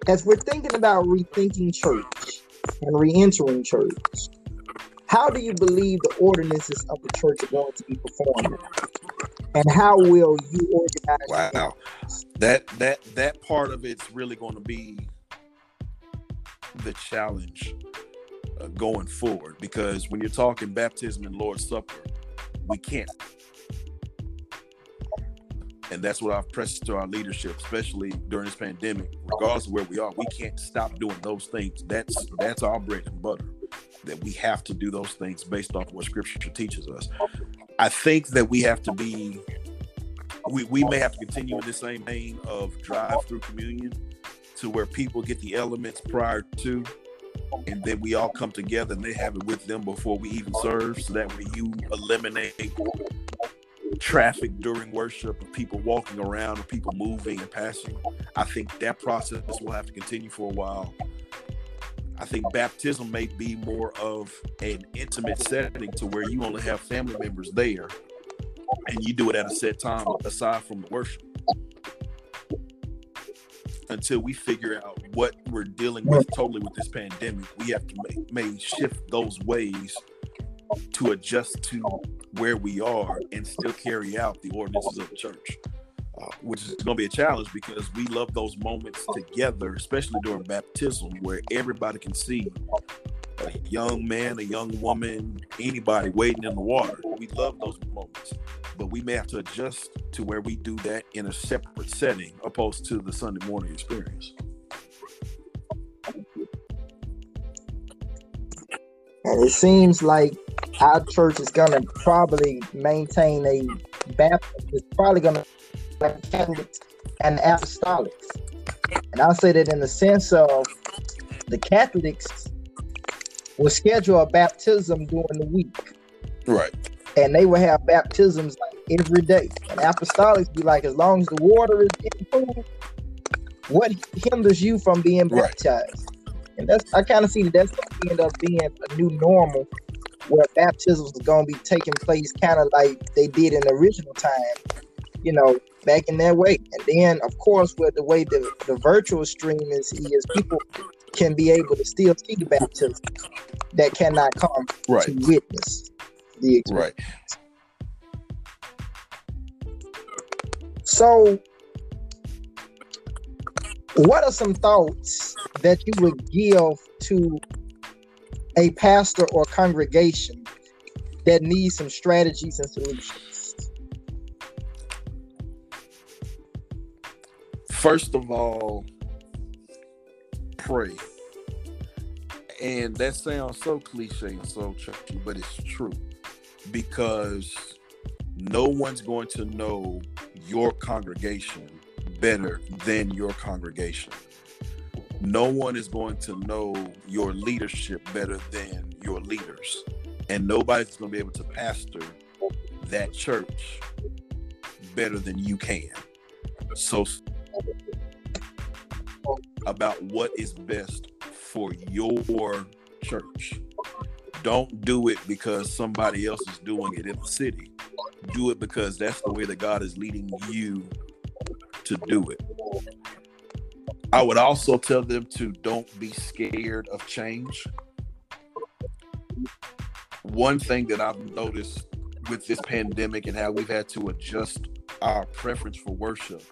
as we're thinking about rethinking church and re-entering church, how do you believe the ordinances of the church are going to be performed? And how will you organize? Wow, that that that part of it's really going to be the challenge uh, going forward because when you're talking baptism and Lord's Supper, we can't and that's what I've pressed to our leadership, especially during this pandemic. Regardless of where we are, we can't stop doing those things. That's that's our bread and butter. That we have to do those things based off what Scripture teaches us. I think that we have to be. We, we may have to continue in the same vein of drive through communion to where people get the elements prior to and then we all come together and they have it with them before we even serve so that way you eliminate traffic during worship of people walking around and people moving and passing. I think that process will have to continue for a while. I think baptism may be more of an intimate setting to where you only have family members there and you do it at a set time aside from the worship until we figure out what we're dealing with totally with this pandemic we have to may, may shift those ways to adjust to where we are and still carry out the ordinances of the church, uh, which is going to be a challenge because we love those moments together, especially during baptism, where everybody can see a young man, a young woman, anybody wading in the water. We love those moments, but we may have to adjust to where we do that in a separate setting opposed to the Sunday morning experience. And it seems like our church is gonna probably maintain a Baptist. It's probably gonna like Catholics and Apostolics, and I'll say that in the sense of the Catholics will schedule a baptism during the week, right? And they will have baptisms like every day. And Apostolics be like, as long as the water is improved, what hinders you from being baptized? Right. And that's I kind of see that that's going to end up being a new normal where baptisms are going to be taking place kind of like they did in the original time, you know, back in that way. And then, of course, with the way the, the virtual stream is, is people can be able to still see the baptism that cannot come right. to witness the experience. Right. So, what are some thoughts that you would give to a pastor or congregation that needs some strategies and solutions? First of all, pray. And that sounds so cliche and so churchy, but it's true because no one's going to know your congregation better than your congregation no one is going to know your leadership better than your leaders. And nobody's going to be able to pastor that church better than you can. So, about what is best for your church. Don't do it because somebody else is doing it in the city. Do it because that's the way that God is leading you to do it. I would also tell them to don't be scared of change. One thing that I've noticed with this pandemic and how we've had to adjust our preference for worship,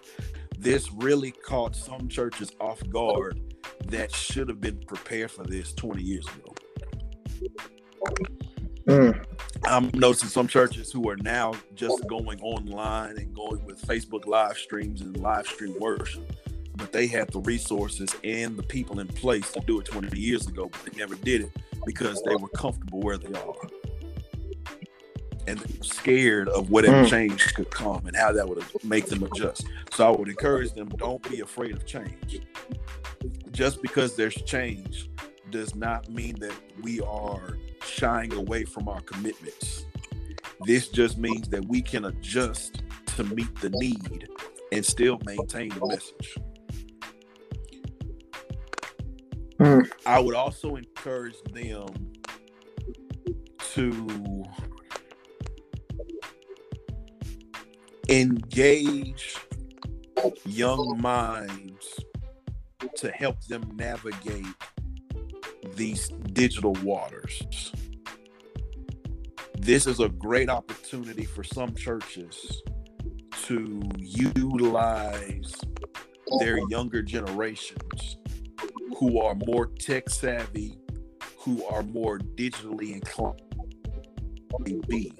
this really caught some churches off guard that should have been prepared for this 20 years ago. Mm. I'm noticing some churches who are now just going online and going with Facebook live streams and live stream worship. But they had the resources and the people in place to do it 20 years ago, but they never did it because they were comfortable where they are. And scared of whatever mm. change could come and how that would make them adjust. So I would encourage them don't be afraid of change. Just because there's change does not mean that we are shying away from our commitments. This just means that we can adjust to meet the need and still maintain the message. Mm. I would also encourage them to engage young minds to help them navigate these digital waters. This is a great opportunity for some churches to utilize their younger generations who are more tech savvy, who are more digitally inclined be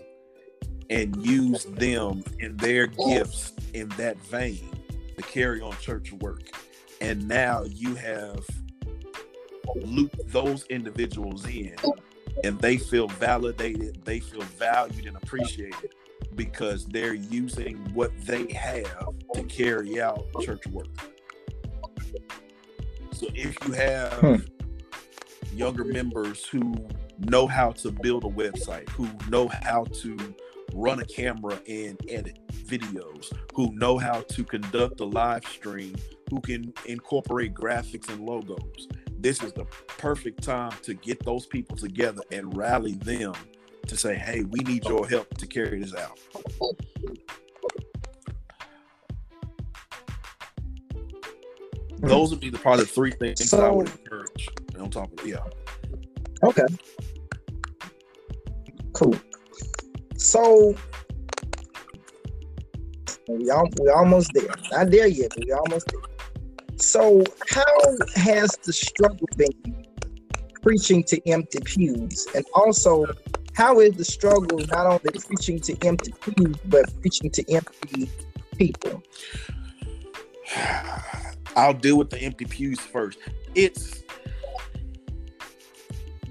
and use them and their gifts in that vein to carry on church work. And now you have loop those individuals in and they feel validated, they feel valued and appreciated because they're using what they have to carry out church work. So if you have hmm. younger members who know how to build a website, who know how to run a camera and edit videos, who know how to conduct a live stream, who can incorporate graphics and logos, this is the perfect time to get those people together and rally them to say, hey, we need your help to carry this out. Those would be the probably three things so, I would encourage on top of it. Yeah. Okay. Cool. So we all, we almost there. Not there yet, but we almost there. So, how has the struggle been preaching to empty pews? And also, how is the struggle not only preaching to empty pews, but preaching to empty people? I'll deal with the empty pews first. It's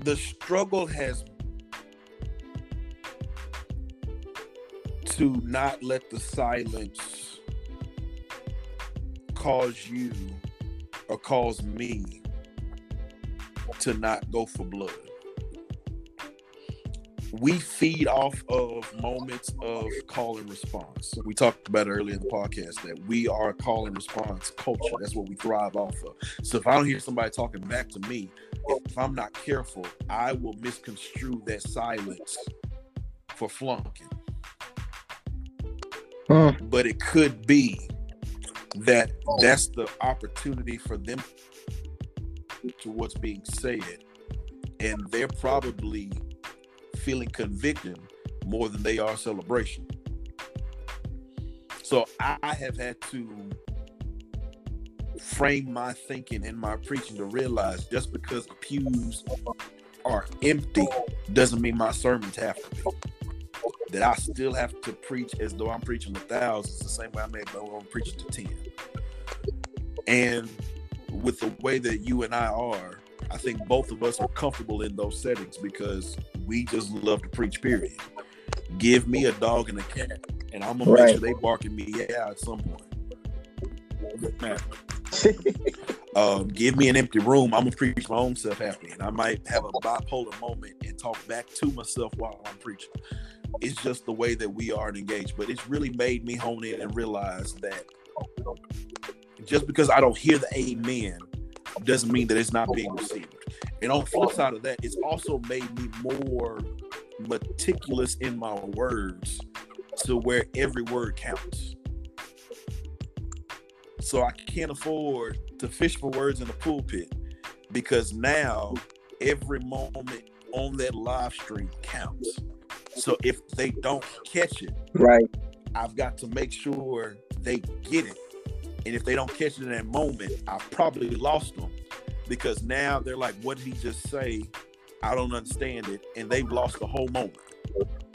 the struggle has to not let the silence cause you or cause me to not go for blood. We feed off of moments of call and response. We talked about earlier in the podcast that we are a call and response culture. That's what we thrive off of. So if I don't hear somebody talking back to me, if I'm not careful, I will misconstrue that silence for flunking. Hmm. But it could be that that's the opportunity for them to what's being said and they're probably feeling convicted more than they are celebration. So i have had to frame my thinking and my preaching to realize just because the pews are empty doesn't mean my sermons have to be that I still have to preach as though I'm preaching to thousands, the same way I made though I'm preaching to 10. And with the way that you and I are, I think both of us are comfortable in those settings because we just love to preach, period. Give me a dog and a cat, and I'm gonna right. make sure they bark at me yeah at some point. um, give me an empty room. I'm gonna preach my own self happy, and I might have a bipolar moment and talk back to myself while I'm preaching it's just the way that we are engaged. But it's really made me hone in and realize that just because I don't hear the amen doesn't mean that it's not being received. And on the flip side of that, it's also made me more meticulous in my words to where every word counts. So I can't afford to fish for words in the pulpit because now every moment on that live stream counts. So if they don't catch it, right, I've got to make sure they get it. And if they don't catch it in that moment, I probably lost them because now they're like, "What did he just say?" I don't understand it, and they've lost the whole moment.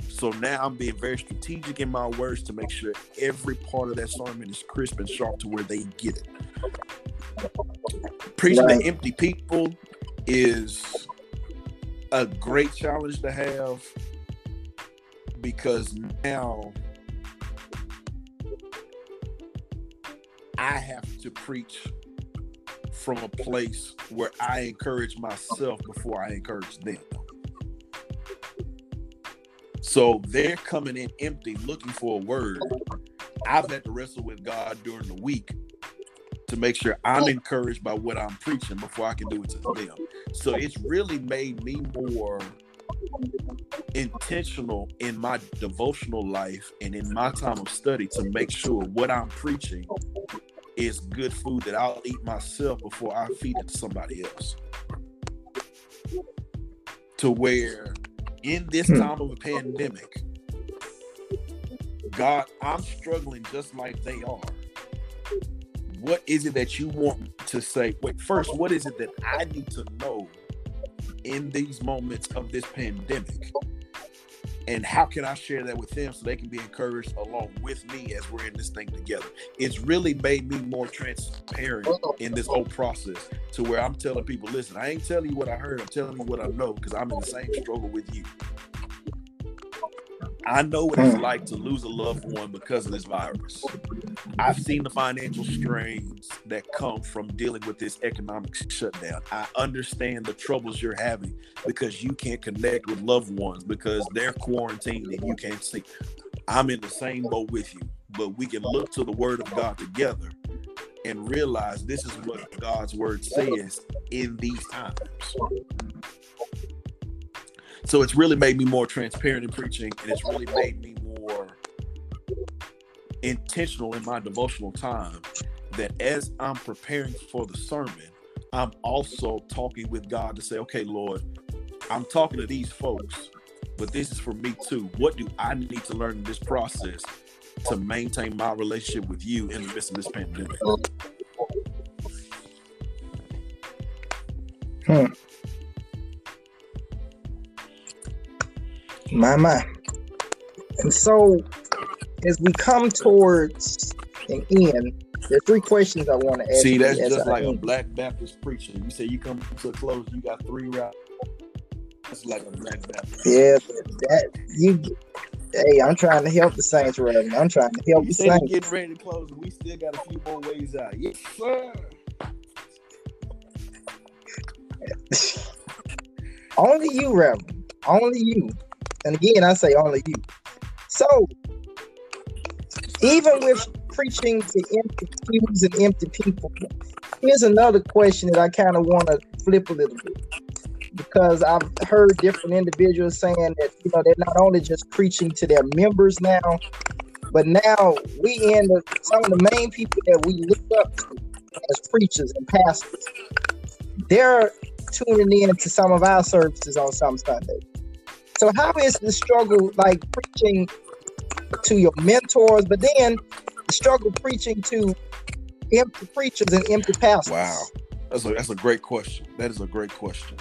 So now I'm being very strategic in my words to make sure every part of that sermon is crisp and sharp to where they get it. Preaching right. to empty people is a great challenge to have because now I have to preach from a place where I encourage myself before I encourage them. So they're coming in empty looking for a word. I've had to wrestle with God during the week to make sure I'm encouraged by what I'm preaching before I can do it to them. So it's really made me more intentional in my devotional life and in my time of study to make sure what I'm preaching is good food that I'll eat myself before I feed it to somebody else. To where in this hmm. time of a pandemic, God, I'm struggling just like they are. What is it that you want to say? Wait, first, what is it that I need to know in these moments of this pandemic and how can I share that with them so they can be encouraged along with me as we're in this thing together? It's really made me more transparent in this whole process to where I'm telling people, listen, I ain't telling you what I heard, I'm telling you what I know because I'm in the same struggle with you. I know what it's hmm. like to lose a loved one because of this virus. I've seen the financial strains that come from dealing with this economic shutdown. I understand the troubles you're having because you can't connect with loved ones because they're quarantined and you can't see. I'm in the same boat with you, but we can look to the word of God together and realize this is what God's word says in these times. So it's really made me more transparent in preaching, and it's really made me intentional in my devotional time. That as I'm preparing for the sermon, I'm also talking with God to say, okay, Lord, I'm talking to these folks, but this is for me too. What do I need to learn in this process to maintain my relationship with you in the midst of this pandemic? Hmm. My my. And so as we come towards an end, there are three questions I want to ask. See, that's just like a black Baptist preacher. You say you come to a close, you got three routes. That's like a black Baptist. Yeah, that you. Hey, I'm trying to help the Saints, Reverend. I'm trying to help you the Saints. Getting ready to close, we still got a few more ways out. Yes, sir. Only you, Reverend. Only you. And again, I say only you. So, even with preaching to empty pews and empty people, here's another question that I kind of want to flip a little bit. Because I've heard different individuals saying that you know they're not only just preaching to their members now, but now we end up some of the main people that we look up to as preachers and pastors. They're tuning in to some of our services on some Sunday. So how is the struggle like preaching to your mentors, but then struggle preaching to empty preachers and empty pastors? Wow, that's a that's a great question. That is a great question.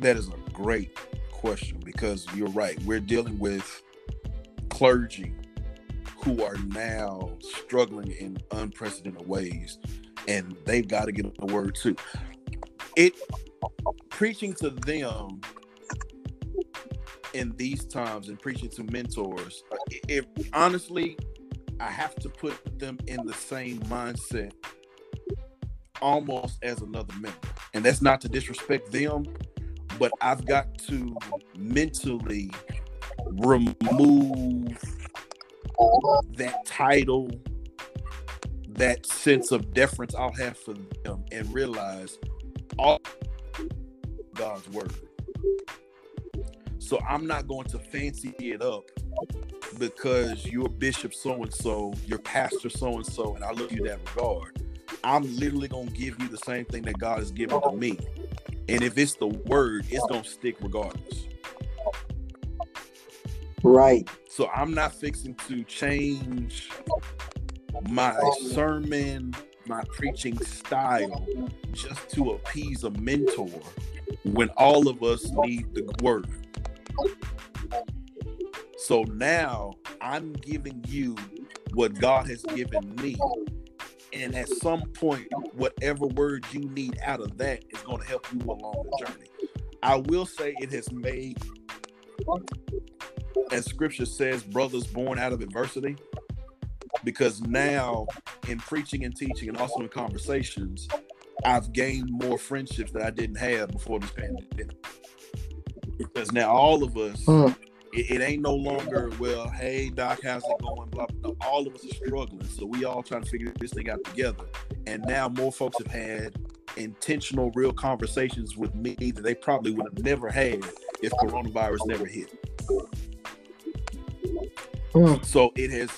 That is a great question because you're right. We're dealing with clergy who are now struggling in unprecedented ways, and they've got to get the word too. It preaching to them in these times and preaching to mentors, uh, if honestly, I have to put them in the same mindset almost as another member. And that's not to disrespect them, but I've got to mentally remove that title, that sense of deference I'll have for them, and realize all God's word. So I'm not going to fancy it up because you're bishop so and so, your pastor so and so, and I look you that regard. I'm literally gonna give you the same thing that God has given to me. And if it's the word, it's gonna stick regardless. Right. So I'm not fixing to change my sermon, my preaching style just to appease a mentor when all of us need the word. So now I'm giving you what God has given me. And at some point, whatever word you need out of that is going to help you along the journey. I will say it has made, as scripture says, brothers born out of adversity. Because now, in preaching and teaching, and also in conversations, I've gained more friendships that I didn't have before this pandemic. Because now all of us, mm. it, it, ain't no longer, well, hey, Doc, how's it going? Blah, blah, blah. All of us are struggling. So we all trying to figure this thing out together. And now more folks have had intentional, real conversations with me that they probably would have never had if coronavirus never hit. Mm. So it has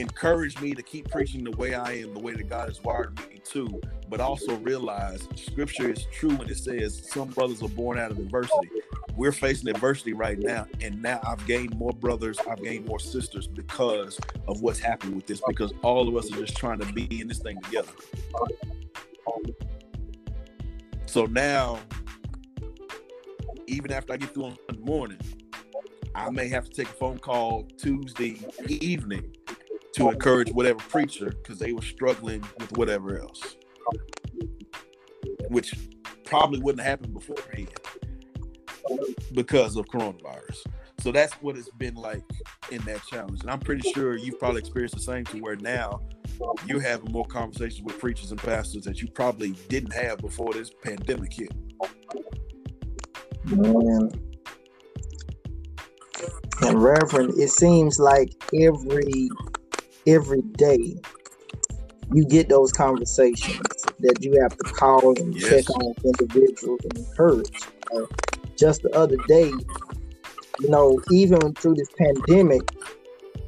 encouraged me to keep preaching the way I am, the way that God has wired me to, but also realize scripture is true when it says some brothers are born out of adversity. We're facing adversity right now, and now I've gained more brothers, I've gained more sisters because of what's happened with this, because all of us are just trying to be in this thing together. So now, even after I get through on the morning, I may have to take a phone call Tuesday evening to encourage whatever preacher because they were struggling with whatever else, which probably wouldn't happen beforehand because of coronavirus. So that's what it's been like in that challenge. And I'm pretty sure you've probably experienced the same to where now you're having more conversations with preachers and pastors that you probably didn't have before this pandemic hit. Man. And Reverend, it seems like every every day you get those conversations that you have to call and yes. check on individuals and encourage. Uh, just the other day, you know, even through this pandemic,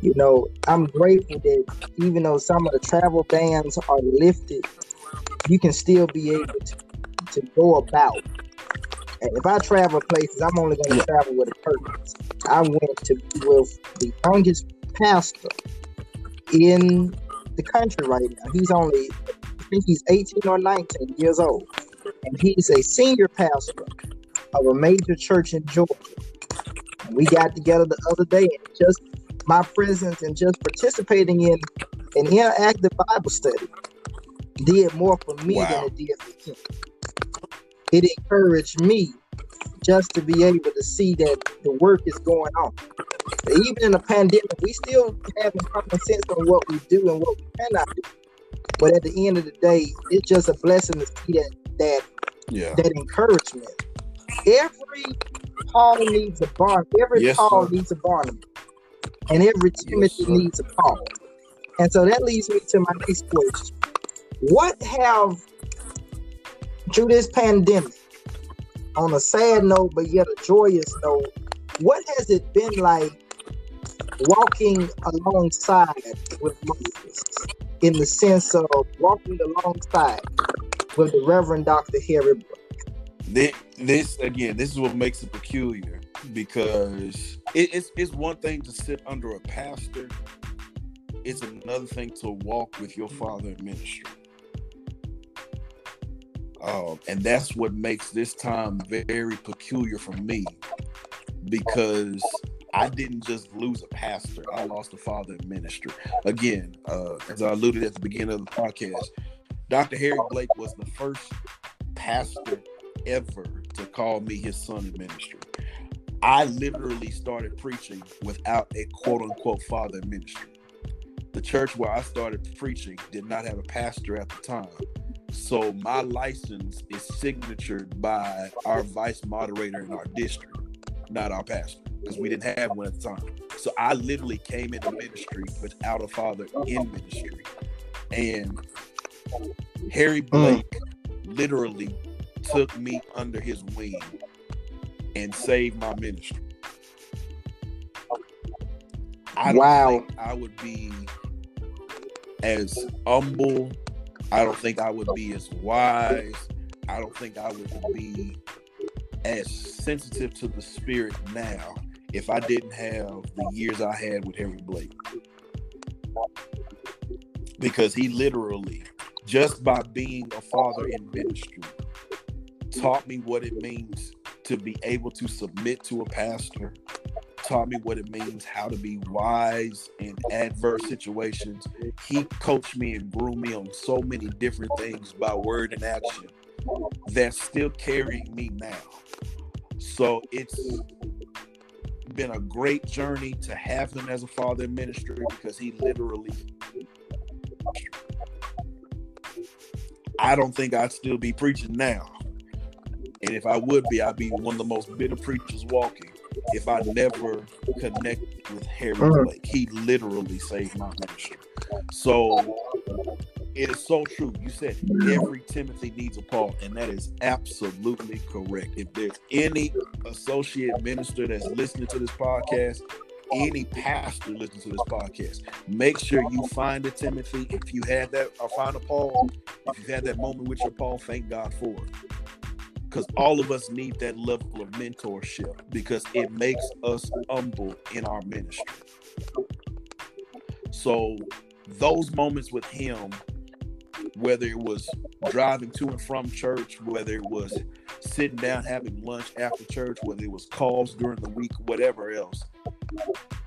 you know, I'm grateful that even though some of the travel bans are lifted, you can still be able to, to go about. And if I travel places, I'm only going to travel with a purpose. I went to be with the youngest pastor in the country right now. He's only, I think he's 18 or 19 years old. And he's a senior pastor of a major church in Georgia. And we got together the other day and just my presence and just participating in an interactive Bible study did more for me wow. than it did for him. It encouraged me just to be able to see that the work is going on. Even in a pandemic, we still having common sense on what we do and what we cannot do. But at the end of the day, it's just a blessing to see that that yeah. that encouragement. Every Paul needs a barn. Every yes, Paul sir. needs a Barnabas and every Timothy yes, needs a Paul. And so that leads me to my next question. What have, through this pandemic, on a sad note, but yet a joyous note, what has it been like walking alongside with Moses in the sense of walking alongside with the Reverend Dr. Harry Blake? This, this again, this is what makes it peculiar because it, it's it's one thing to sit under a pastor. It's another thing to walk with your father in ministry. Um, and that's what makes this time very peculiar for me because I didn't just lose a pastor, I lost a father in ministry. Again, uh, as I alluded at the beginning of the podcast, Dr. Harry Blake was the first pastor ever to call me his son in ministry. I literally started preaching without a quote unquote father in ministry. The church where I started preaching did not have a pastor at the time. So my license is signatured by our vice moderator in our district, not our pastor, because we didn't have one at the time. So I literally came into ministry without a father in ministry. And Harry hmm. Blake mm. literally took me under his wing and saved my ministry. I don't wow. think I would be as humble. I don't think I would be as wise. I don't think I would be as sensitive to the spirit now if I didn't have the years I had with Harry Blake. Because he literally just by being a father in ministry taught me what it means to be able to submit to a pastor taught me what it means how to be wise in adverse situations he coached me and grew me on so many different things by word and action that's still carrying me now so it's been a great journey to have him as a father in ministry because he literally I don't think I'd still be preaching now. And if I would be, I'd be one of the most bitter preachers walking if I never connect with Harry mm. Blake. He literally saved my ministry. So it is so true. You said every Timothy needs a Paul, and that is absolutely correct. If there's any associate minister that's listening to this podcast, any pastor listening to this podcast, make sure you find a Timothy. If you had that, or find a Paul. If you've had that moment with your Paul, thank God for it. Because all of us need that level of mentorship because it makes us humble in our ministry. So those moments with him whether it was driving to and from church, whether it was sitting down having lunch after church, whether it was calls during the week, whatever else,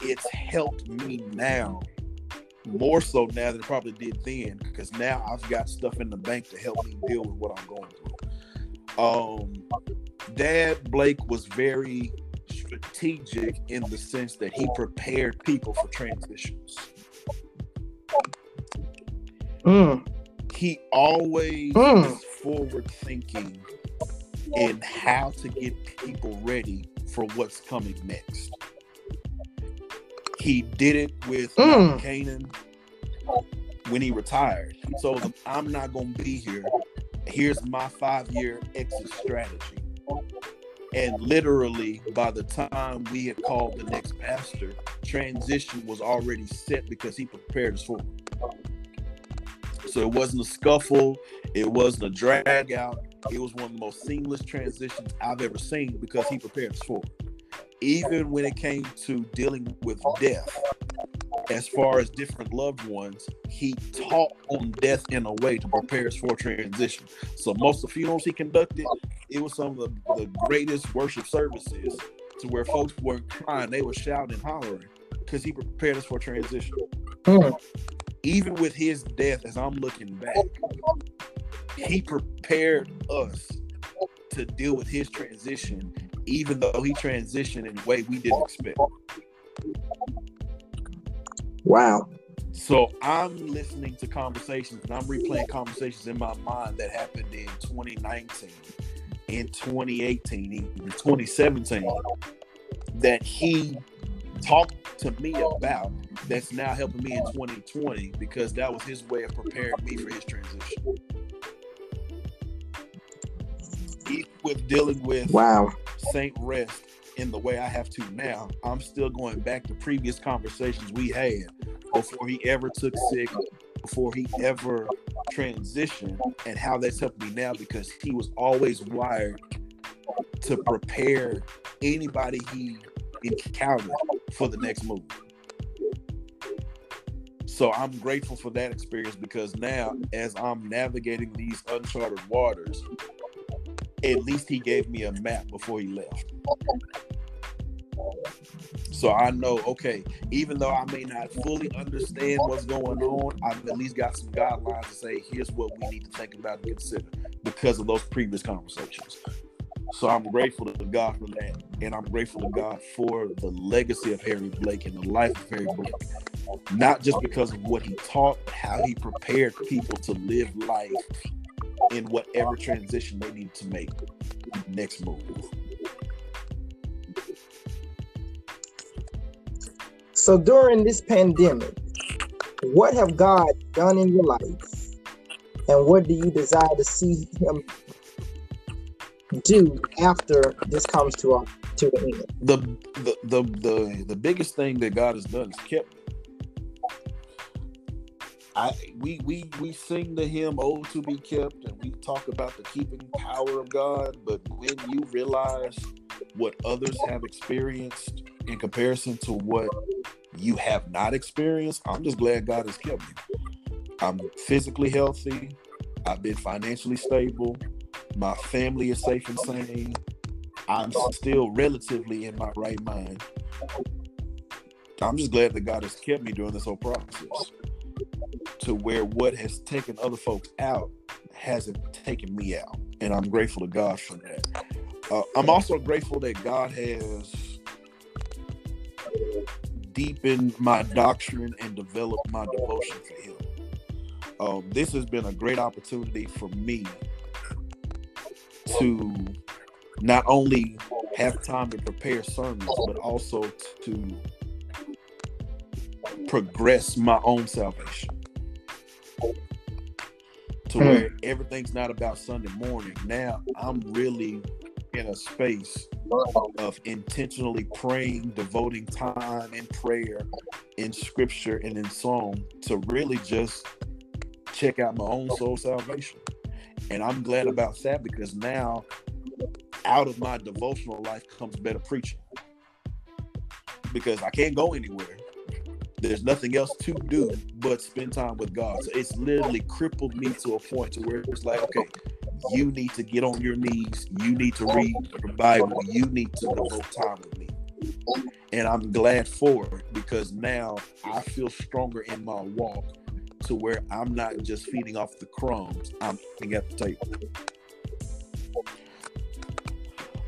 it's helped me now more so now than it probably did then because now I've got stuff in the bank to help me deal with what I'm going through. Um, Dad Blake was very strategic in the sense that he prepared people for transitions. Mm he always mm. is forward thinking in how to get people ready for what's coming next. He did it with mm. Canaan when he retired. He told them, I'm not going to be here. Here's my five year exit strategy. And literally, by the time we had called the next pastor, transition was already set because he prepared us for it. So it wasn't a scuffle, it wasn't a drag out. It was one of the most seamless transitions I've ever seen because he prepared us for it. Even when it came to dealing with death, as far as different loved ones, he taught on death in a way to prepare us for transition. So most of the funerals he conducted, it was some of the, the greatest worship services to where folks weren't crying, they were shouting and hollering because he prepared us for transition. Mm even with his death, as I'm looking back, he prepared us to deal with his transition, even though he transitioned in a way we didn't expect. Wow. So I'm listening to conversations and I'm replaying conversations in my mind that happened in 2019, in 2018, in 2017, that he talked to me about that's now helping me in 2020 because that was his way of preparing me for his transition. Even with dealing with wow Saint Rest in the way I have to now, I'm still going back to previous conversations we had before he ever took sick, before he ever transitioned, and how that's helped me now because he was always wired to prepare anybody he encountered for the next move. So I'm grateful for that experience because now, as I'm navigating these uncharted waters, at least he gave me a map before he left. So I know, okay, even though I may not fully understand what's going on, I've at least got some guidelines to say, here's what we need to think about and consider because of those previous conversations. So I'm grateful to God for that. And I'm grateful to God for the legacy of Harry Blake and the life of Harry Blake. Not just because of what he taught, how he prepared people to live life in whatever transition they need to make next move. So during this pandemic, what have God done in your life? And what do you desire to see him do after this comes to a to an end? The the the the, the biggest thing that God has done is kept I we we we sing the hymn "Oh to be kept" and we talk about the keeping power of God. But when you realize what others have experienced in comparison to what you have not experienced, I'm just glad God has kept me. I'm physically healthy. I've been financially stable. My family is safe and sane. I'm still relatively in my right mind. I'm just glad that God has kept me during this whole process to where what has taken other folks out hasn't taken me out. And I'm grateful to God for that. Uh, I'm also grateful that God has deepened my doctrine and developed my devotion for Him. Um, this has been a great opportunity for me to not only have time to prepare sermons, but also to progress my own salvation. To hmm. where everything's not about Sunday morning. Now I'm really in a space of intentionally praying, devoting time in prayer, in scripture, and in song to really just check out my own soul salvation. And I'm glad about that because now out of my devotional life comes better preaching. Because I can't go anywhere. There's nothing else to do but spend time with God. So it's literally crippled me to a point to where it's like, okay, you need to get on your knees. You need to read the Bible. You need to devote time with me. And I'm glad for it because now I feel stronger in my walk to where I'm not just feeding off the crumbs. I'm eating at the table.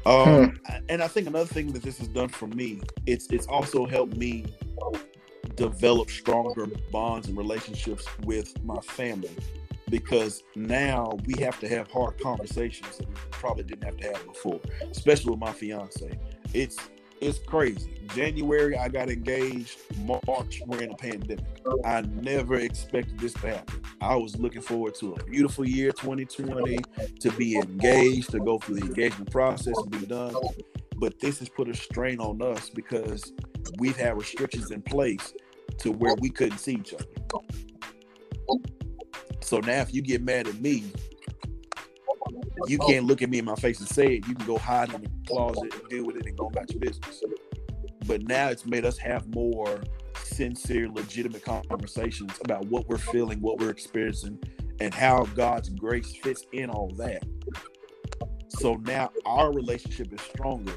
Um, hmm. and I think another thing that this has done for me, it's it's also helped me develop stronger bonds and relationships with my family because now we have to have hard conversations that we probably didn't have to have before, especially with my fiance. It's it's crazy. January I got engaged. March we're in a pandemic. I never expected this to happen. I was looking forward to a beautiful year 2020 to be engaged, to go through the engagement process and be done. But this has put a strain on us because we've had restrictions in place to where we couldn't see each other. So now if you get mad at me, you oh. can't look at me in my face and say it. You can go hide in the closet and deal with it and go about your business. But now it's made us have more sincere, legitimate conversations about what we're feeling, what we're experiencing, and how God's grace fits in all that. So now our relationship is stronger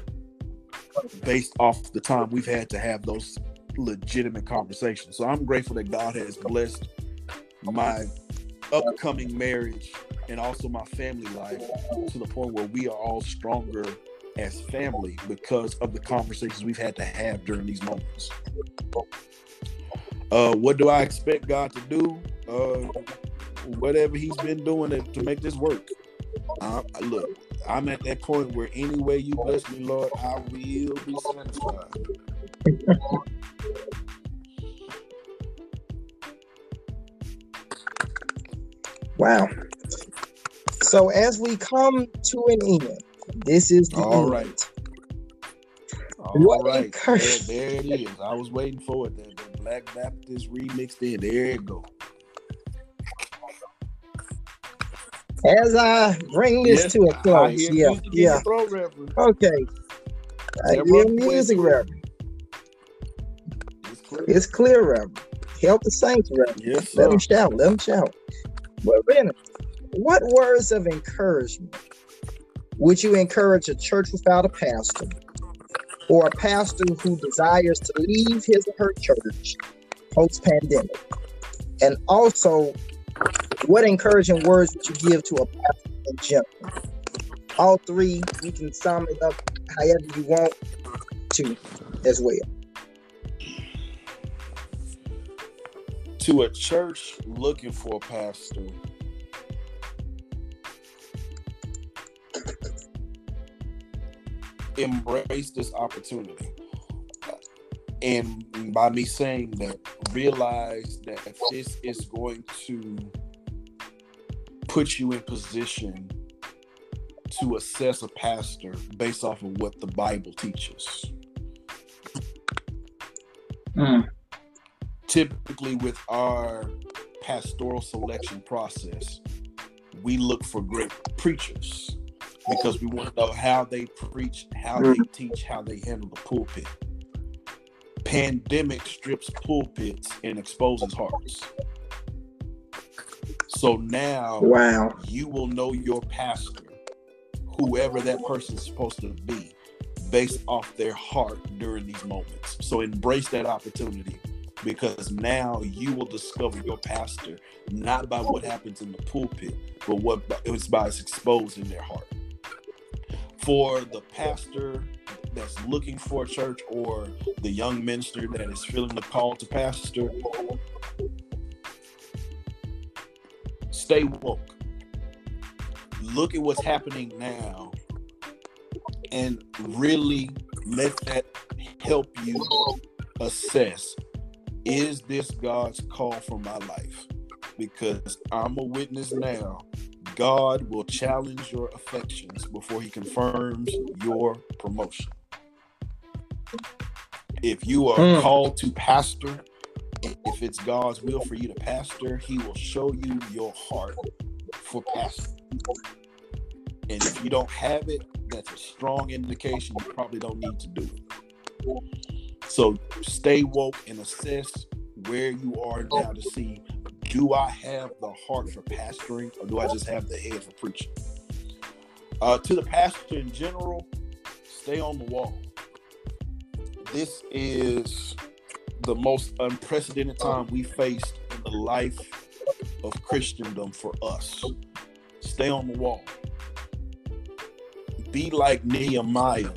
based off the time we've had to have those legitimate conversations. So I'm grateful that God has blessed my upcoming marriage and also my family life to the point where we are all stronger as family because of the conversations we've had to have during these moments. Uh, what do I expect God to do? Uh, whatever He's been doing to, to make this work. Look, I'm at that point where any way you bless me, Lord, I will be satisfied. Wow. So as we come to an end, this is the all end. right. All what right. There, there, it is. I was waiting for it. The, the Black Baptist remixed in. There it go. As I bring this yes, to a close, yeah, yeah. Okay. I hear music, Reverend. It's clear. it's clear, Reverend. Help the saints, Reverend. Yes, Let them shout. Let them shout. But then, what words of encouragement would you encourage a church without a pastor or a pastor who desires to leave his or her church post pandemic? And also, what encouraging words would you give to a pastor in general? All three, you can sum it up however you want to as well. to a church looking for a pastor, embrace this opportunity. And by me saying that, realize that this is going to put you in position to assess a pastor based off of what the Bible teaches. Mm typically with our pastoral selection process, we look for great preachers because we want to know how they preach, how they mm-hmm. teach, how they handle the pulpit. Pandemic strips pulpits and exposes hearts. So now wow. you will know your pastor, whoever that person is supposed to be, based off their heart during these moments. So embrace that opportunity because now you will discover your pastor not by what happens in the pulpit, but what it's by in their heart. For the pastor that's looking for a church or the young minister that is feeling the call to pastor, stay woke. Look at what's happening now and really let that help you assess is this God's call for my life? Because I'm a witness now. God will challenge your affections before he confirms your promotion. If you are mm. called to pastor, if it's God's will for you to pastor, he will show you your heart for pastor. And if you don't have it, that's a strong indication you probably don't need to do it. So stay woke and assess where you are now to see do I have the heart for pastoring or do I just have the head for preaching? Uh, to the pastor in general, stay on the wall. This is the most unprecedented time we faced in the life of Christendom for us. Stay on the wall. Be like Nehemiah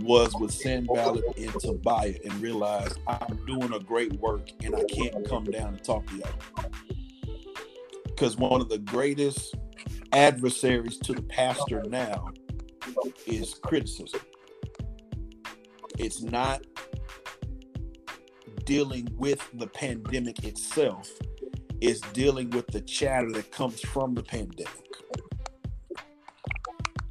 was with Sanballat and Tobiah and realize I'm doing a great work and I can't come down and talk to y'all. Because one of the greatest adversaries to the pastor now is criticism. It's not dealing with the pandemic itself, it's dealing with the chatter that comes from the pandemic.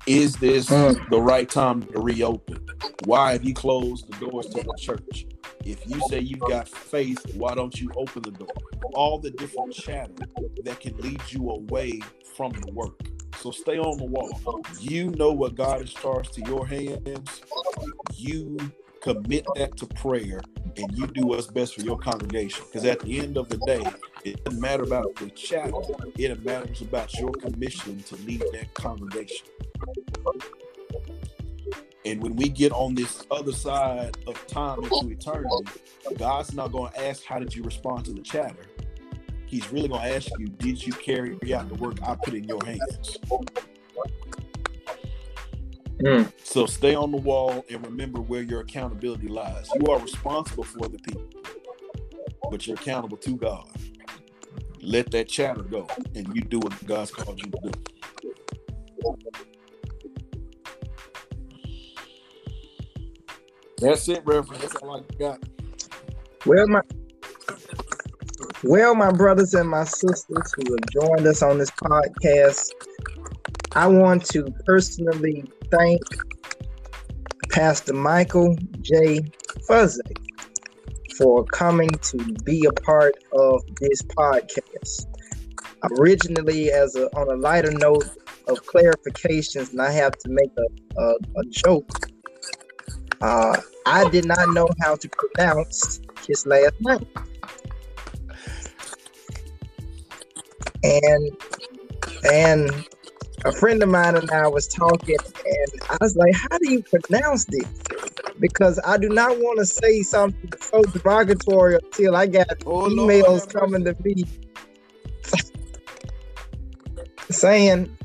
Is this mm. the right time to reopen? Why have you closed the doors to the church? If you say you've got faith, why don't you open the door? All the different chatter that can lead you away from the work. So stay on the wall. You know what God has charged to your hands. You commit that to prayer and you do what's best for your congregation. Because at the end of the day, it doesn't matter about the chatter, it matters about your commission to lead that congregation. And when we get on this other side of time into eternity, God's not going to ask, How did you respond to the chatter? He's really going to ask you, Did you carry out the work I put in your hands? Mm. So stay on the wall and remember where your accountability lies. You are responsible for the people, but you're accountable to God. Let that chatter go, and you do what God's called you to do. That's it, Reverend. That's all I got. Well, my well, my brothers and my sisters who have joined us on this podcast, I want to personally thank Pastor Michael J. Faggett for coming to be a part of this podcast. Originally, as a, on a lighter note of clarifications, and I have to make a, a, a joke. Uh, I did not know how to pronounce his last name. And and a friend of mine and I was talking, and I was like, "How do you pronounce this?" Because I do not want to say something so derogatory until I got oh, emails Lord, coming to me saying,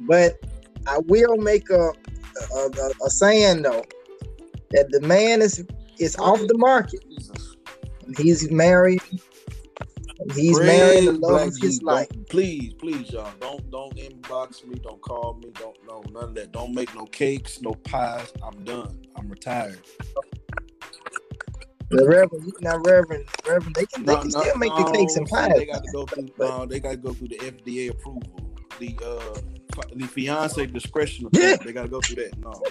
but I will make a a, a, a saying though that the man is is off the market. He's married He's married the love of his life. Please, please, y'all, don't don't inbox me, don't call me, don't no none of that. Don't make no cakes, no pies. I'm done. I'm retired. The Reverend, now Reverend, Reverend, they can, they can no, still make no, the cakes and pies. They got to go through. no, they got to go through the FDA approval. The uh, the fiance discretion. Yeah. They got to go through that. No,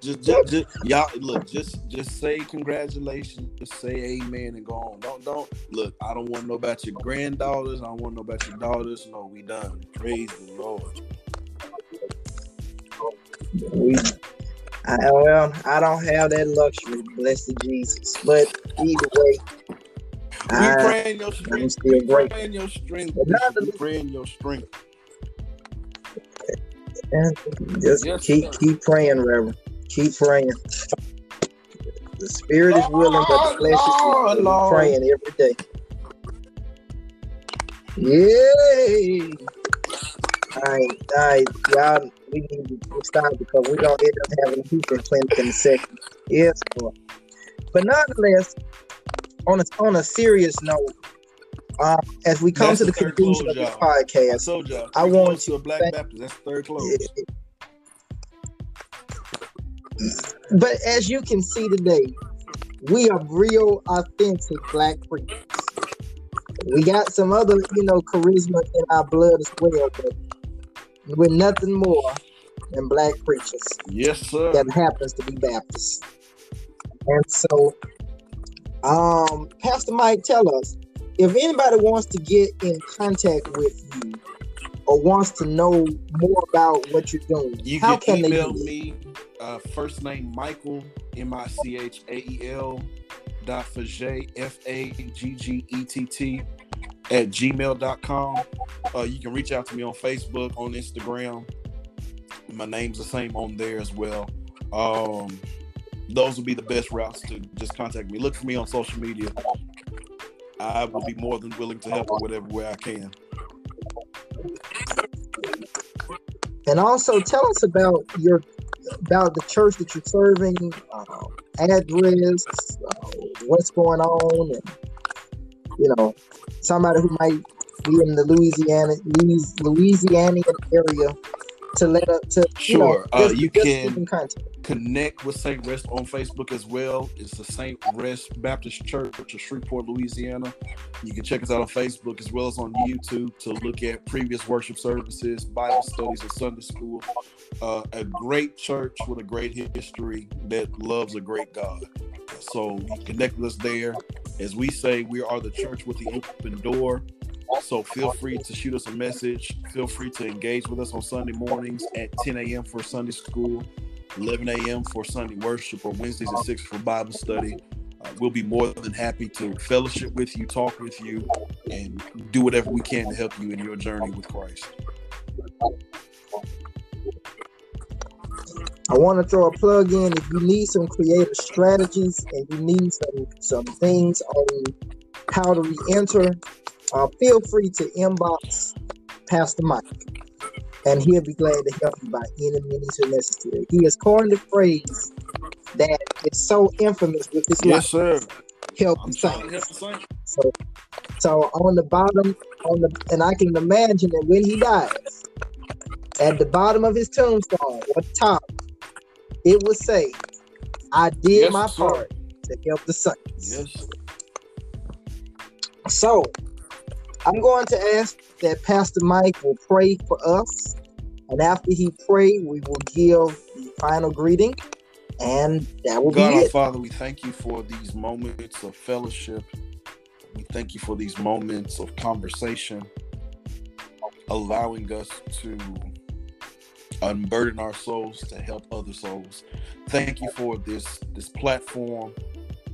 just, just, just, y'all look. Just, just say congratulations. Just say amen and go on. Don't, don't look. I don't want to know about your granddaughters. I don't want to know about your daughters. No, we done. Praise the Lord. We, I, well, I don't have that luxury. Blessed Jesus. But either way, We praying your strength. still We great. praying your strength. We praying your strength. Just Yes, keep sir. keep praying, Reverend. Keep praying. The spirit is willing, but the flesh is Lord, weak. Lord. Praying every day. Yay! All right, all right, y'all. We need to stop because we're gonna end up having a Houston clinic in a second. Yes, Lord. But nonetheless, on a on a serious note, uh, as we come That's to the the conclusion close, of this y'all. I podcast, told y'all. I want close to to a black Baptist. That's third close. But as you can see today, we are real, authentic black preachers. We got some other, you know, charisma in our blood as well, but we're nothing more than black preachers Yes, sir. that happens to be Baptist. And so, um, Pastor Mike, tell us if anybody wants to get in contact with you or wants to know more about what you're doing, You how can can they email do me. Uh, first name Michael M I C H A E L dot Faggett F A G G E T T at gmail.com. Uh, you can reach out to me on Facebook, on Instagram. My name's the same on there as well. Um, those will be the best routes to just contact me. Look for me on social media. I will be more than willing to help in whatever way I can. And also tell us about your about the church that you're serving, uh, address, uh, what's going on, and you know somebody who might be in the Louisiana Louis, Louisianian area to let up to you know, Sure. Uh, you can- contact. Connect with St. Rest on Facebook as well. It's the St. Rest Baptist Church of Shreveport, Louisiana. You can check us out on Facebook as well as on YouTube to look at previous worship services, Bible studies, and Sunday school. Uh, a great church with a great history that loves a great God. So connect with us there. As we say, we are the church with the open door. So feel free to shoot us a message. Feel free to engage with us on Sunday mornings at 10 a.m. for Sunday school. 11 a.m. for Sunday worship or Wednesdays at 6 for Bible study. Uh, we'll be more than happy to fellowship with you, talk with you, and do whatever we can to help you in your journey with Christ. I want to throw a plug in if you need some creative strategies and you need some some things on how to re-enter. Uh, feel free to inbox Pastor Mike, and he'll be glad to help you by any means necessary. He has coined a phrase that is so infamous with his Yes, sir. life, help I'm the saints. help the saints. So, so on the bottom, on the, and I can imagine that when he dies, at the bottom of his tombstone or the top, it will say, "I did Yes, my sir. part to help the saints." Yes. So, I'm going to ask that Pastor Mike will pray for us, and after he pray, we will give the final greeting, and that will God be our it. Father, we thank you for these moments of fellowship. We thank you for these moments of conversation, allowing us to unburden our souls to help other souls. Thank you for this this platform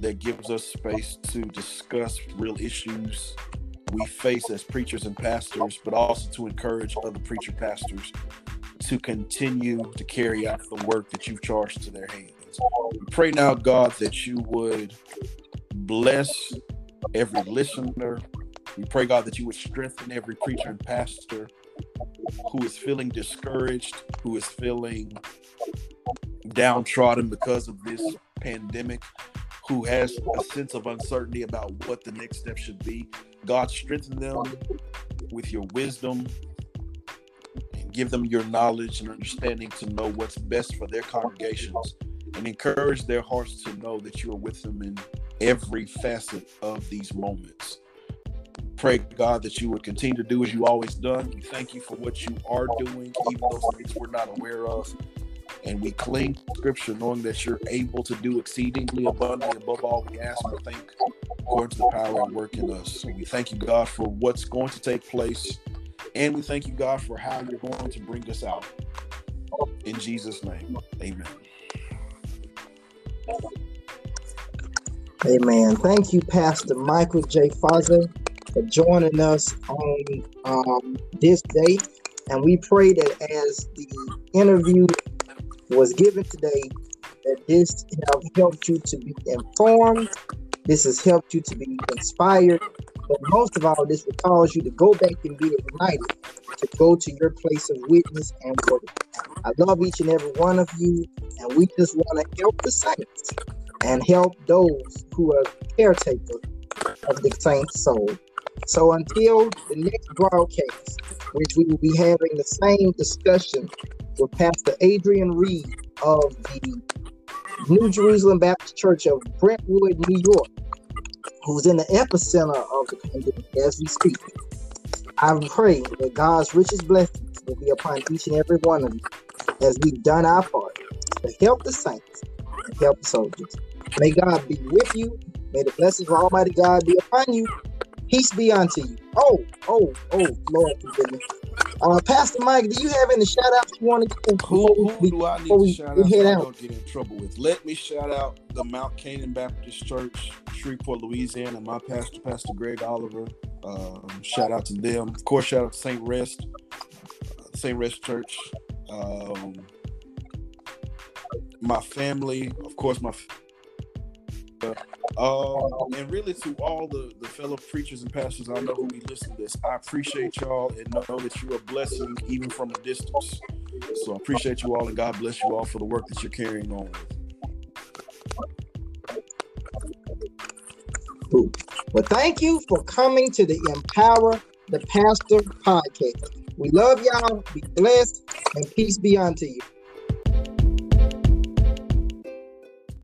that gives us space to discuss real issues we face as preachers and pastors, but also to encourage other preacher pastors to continue to carry out the work that you've charged to their hands. We pray now, God, that you would bless every listener. We pray, God, that you would strengthen every preacher and pastor who is feeling discouraged, who is feeling downtrodden because of this pandemic, who has a sense of uncertainty about what the next step should be. God, strengthen them with your wisdom and give them your knowledge and understanding to know what's best for their congregations and encourage their hearts to know that you are with them in every facet of these moments. Pray, God, that you would continue to do as you always done. We thank you for what you are doing, even those things we're not aware of. And we cling to scripture knowing that you're able to do exceedingly abundantly above all we ask or think, according to the power and work in us. We thank you, God, for what's going to take place. And we thank you, God, for how you're going to bring us out. In Jesus' name, amen. Amen. Thank you, Pastor Michael J. Faggett, for joining us on um, this day. And we pray that as the interview was given today, that this have helped you to be informed. This has helped you to be inspired. But most of all, this will cause you to go back and be ignited to go to your place of witness and work. I love each and every one of you, and we just want to help the saints and help those who are caretakers of the saints' soul. So until the next broadcast, which we will be having the same discussion with Pastor Adrian Reed of the New Jerusalem Baptist Church of Brentwood, New York, who's in the epicenter of the pandemic as we speak. I pray that God's richest blessings will be upon each and every one of you as we've done our part to help the saints and help the soldiers. May God be with you. May the blessings of Almighty God be upon you. Peace be unto you. Oh, oh, oh, Lord forgive me. Uh, Pastor Mike, do you have any shout outs you want to give? Who, who do I need to shout out I don't get in trouble with? Let me shout out the Mount Canaan Baptist Church, Shreveport, Louisiana, my pastor, Pastor Greg Oliver. Um, shout out to them. Of course, shout out to St. Rest, uh, St. Rest Church. Um, my family, of course, my um, and really to all the, the fellow preachers and pastors I know who be listening to this, I appreciate y'all and know that you're a blessing even from a distance. So I appreciate you all and God bless you all for the work that you're carrying on. Well, thank you for coming to the Empower the Pastor podcast. We love y'all. Be blessed and peace be unto you.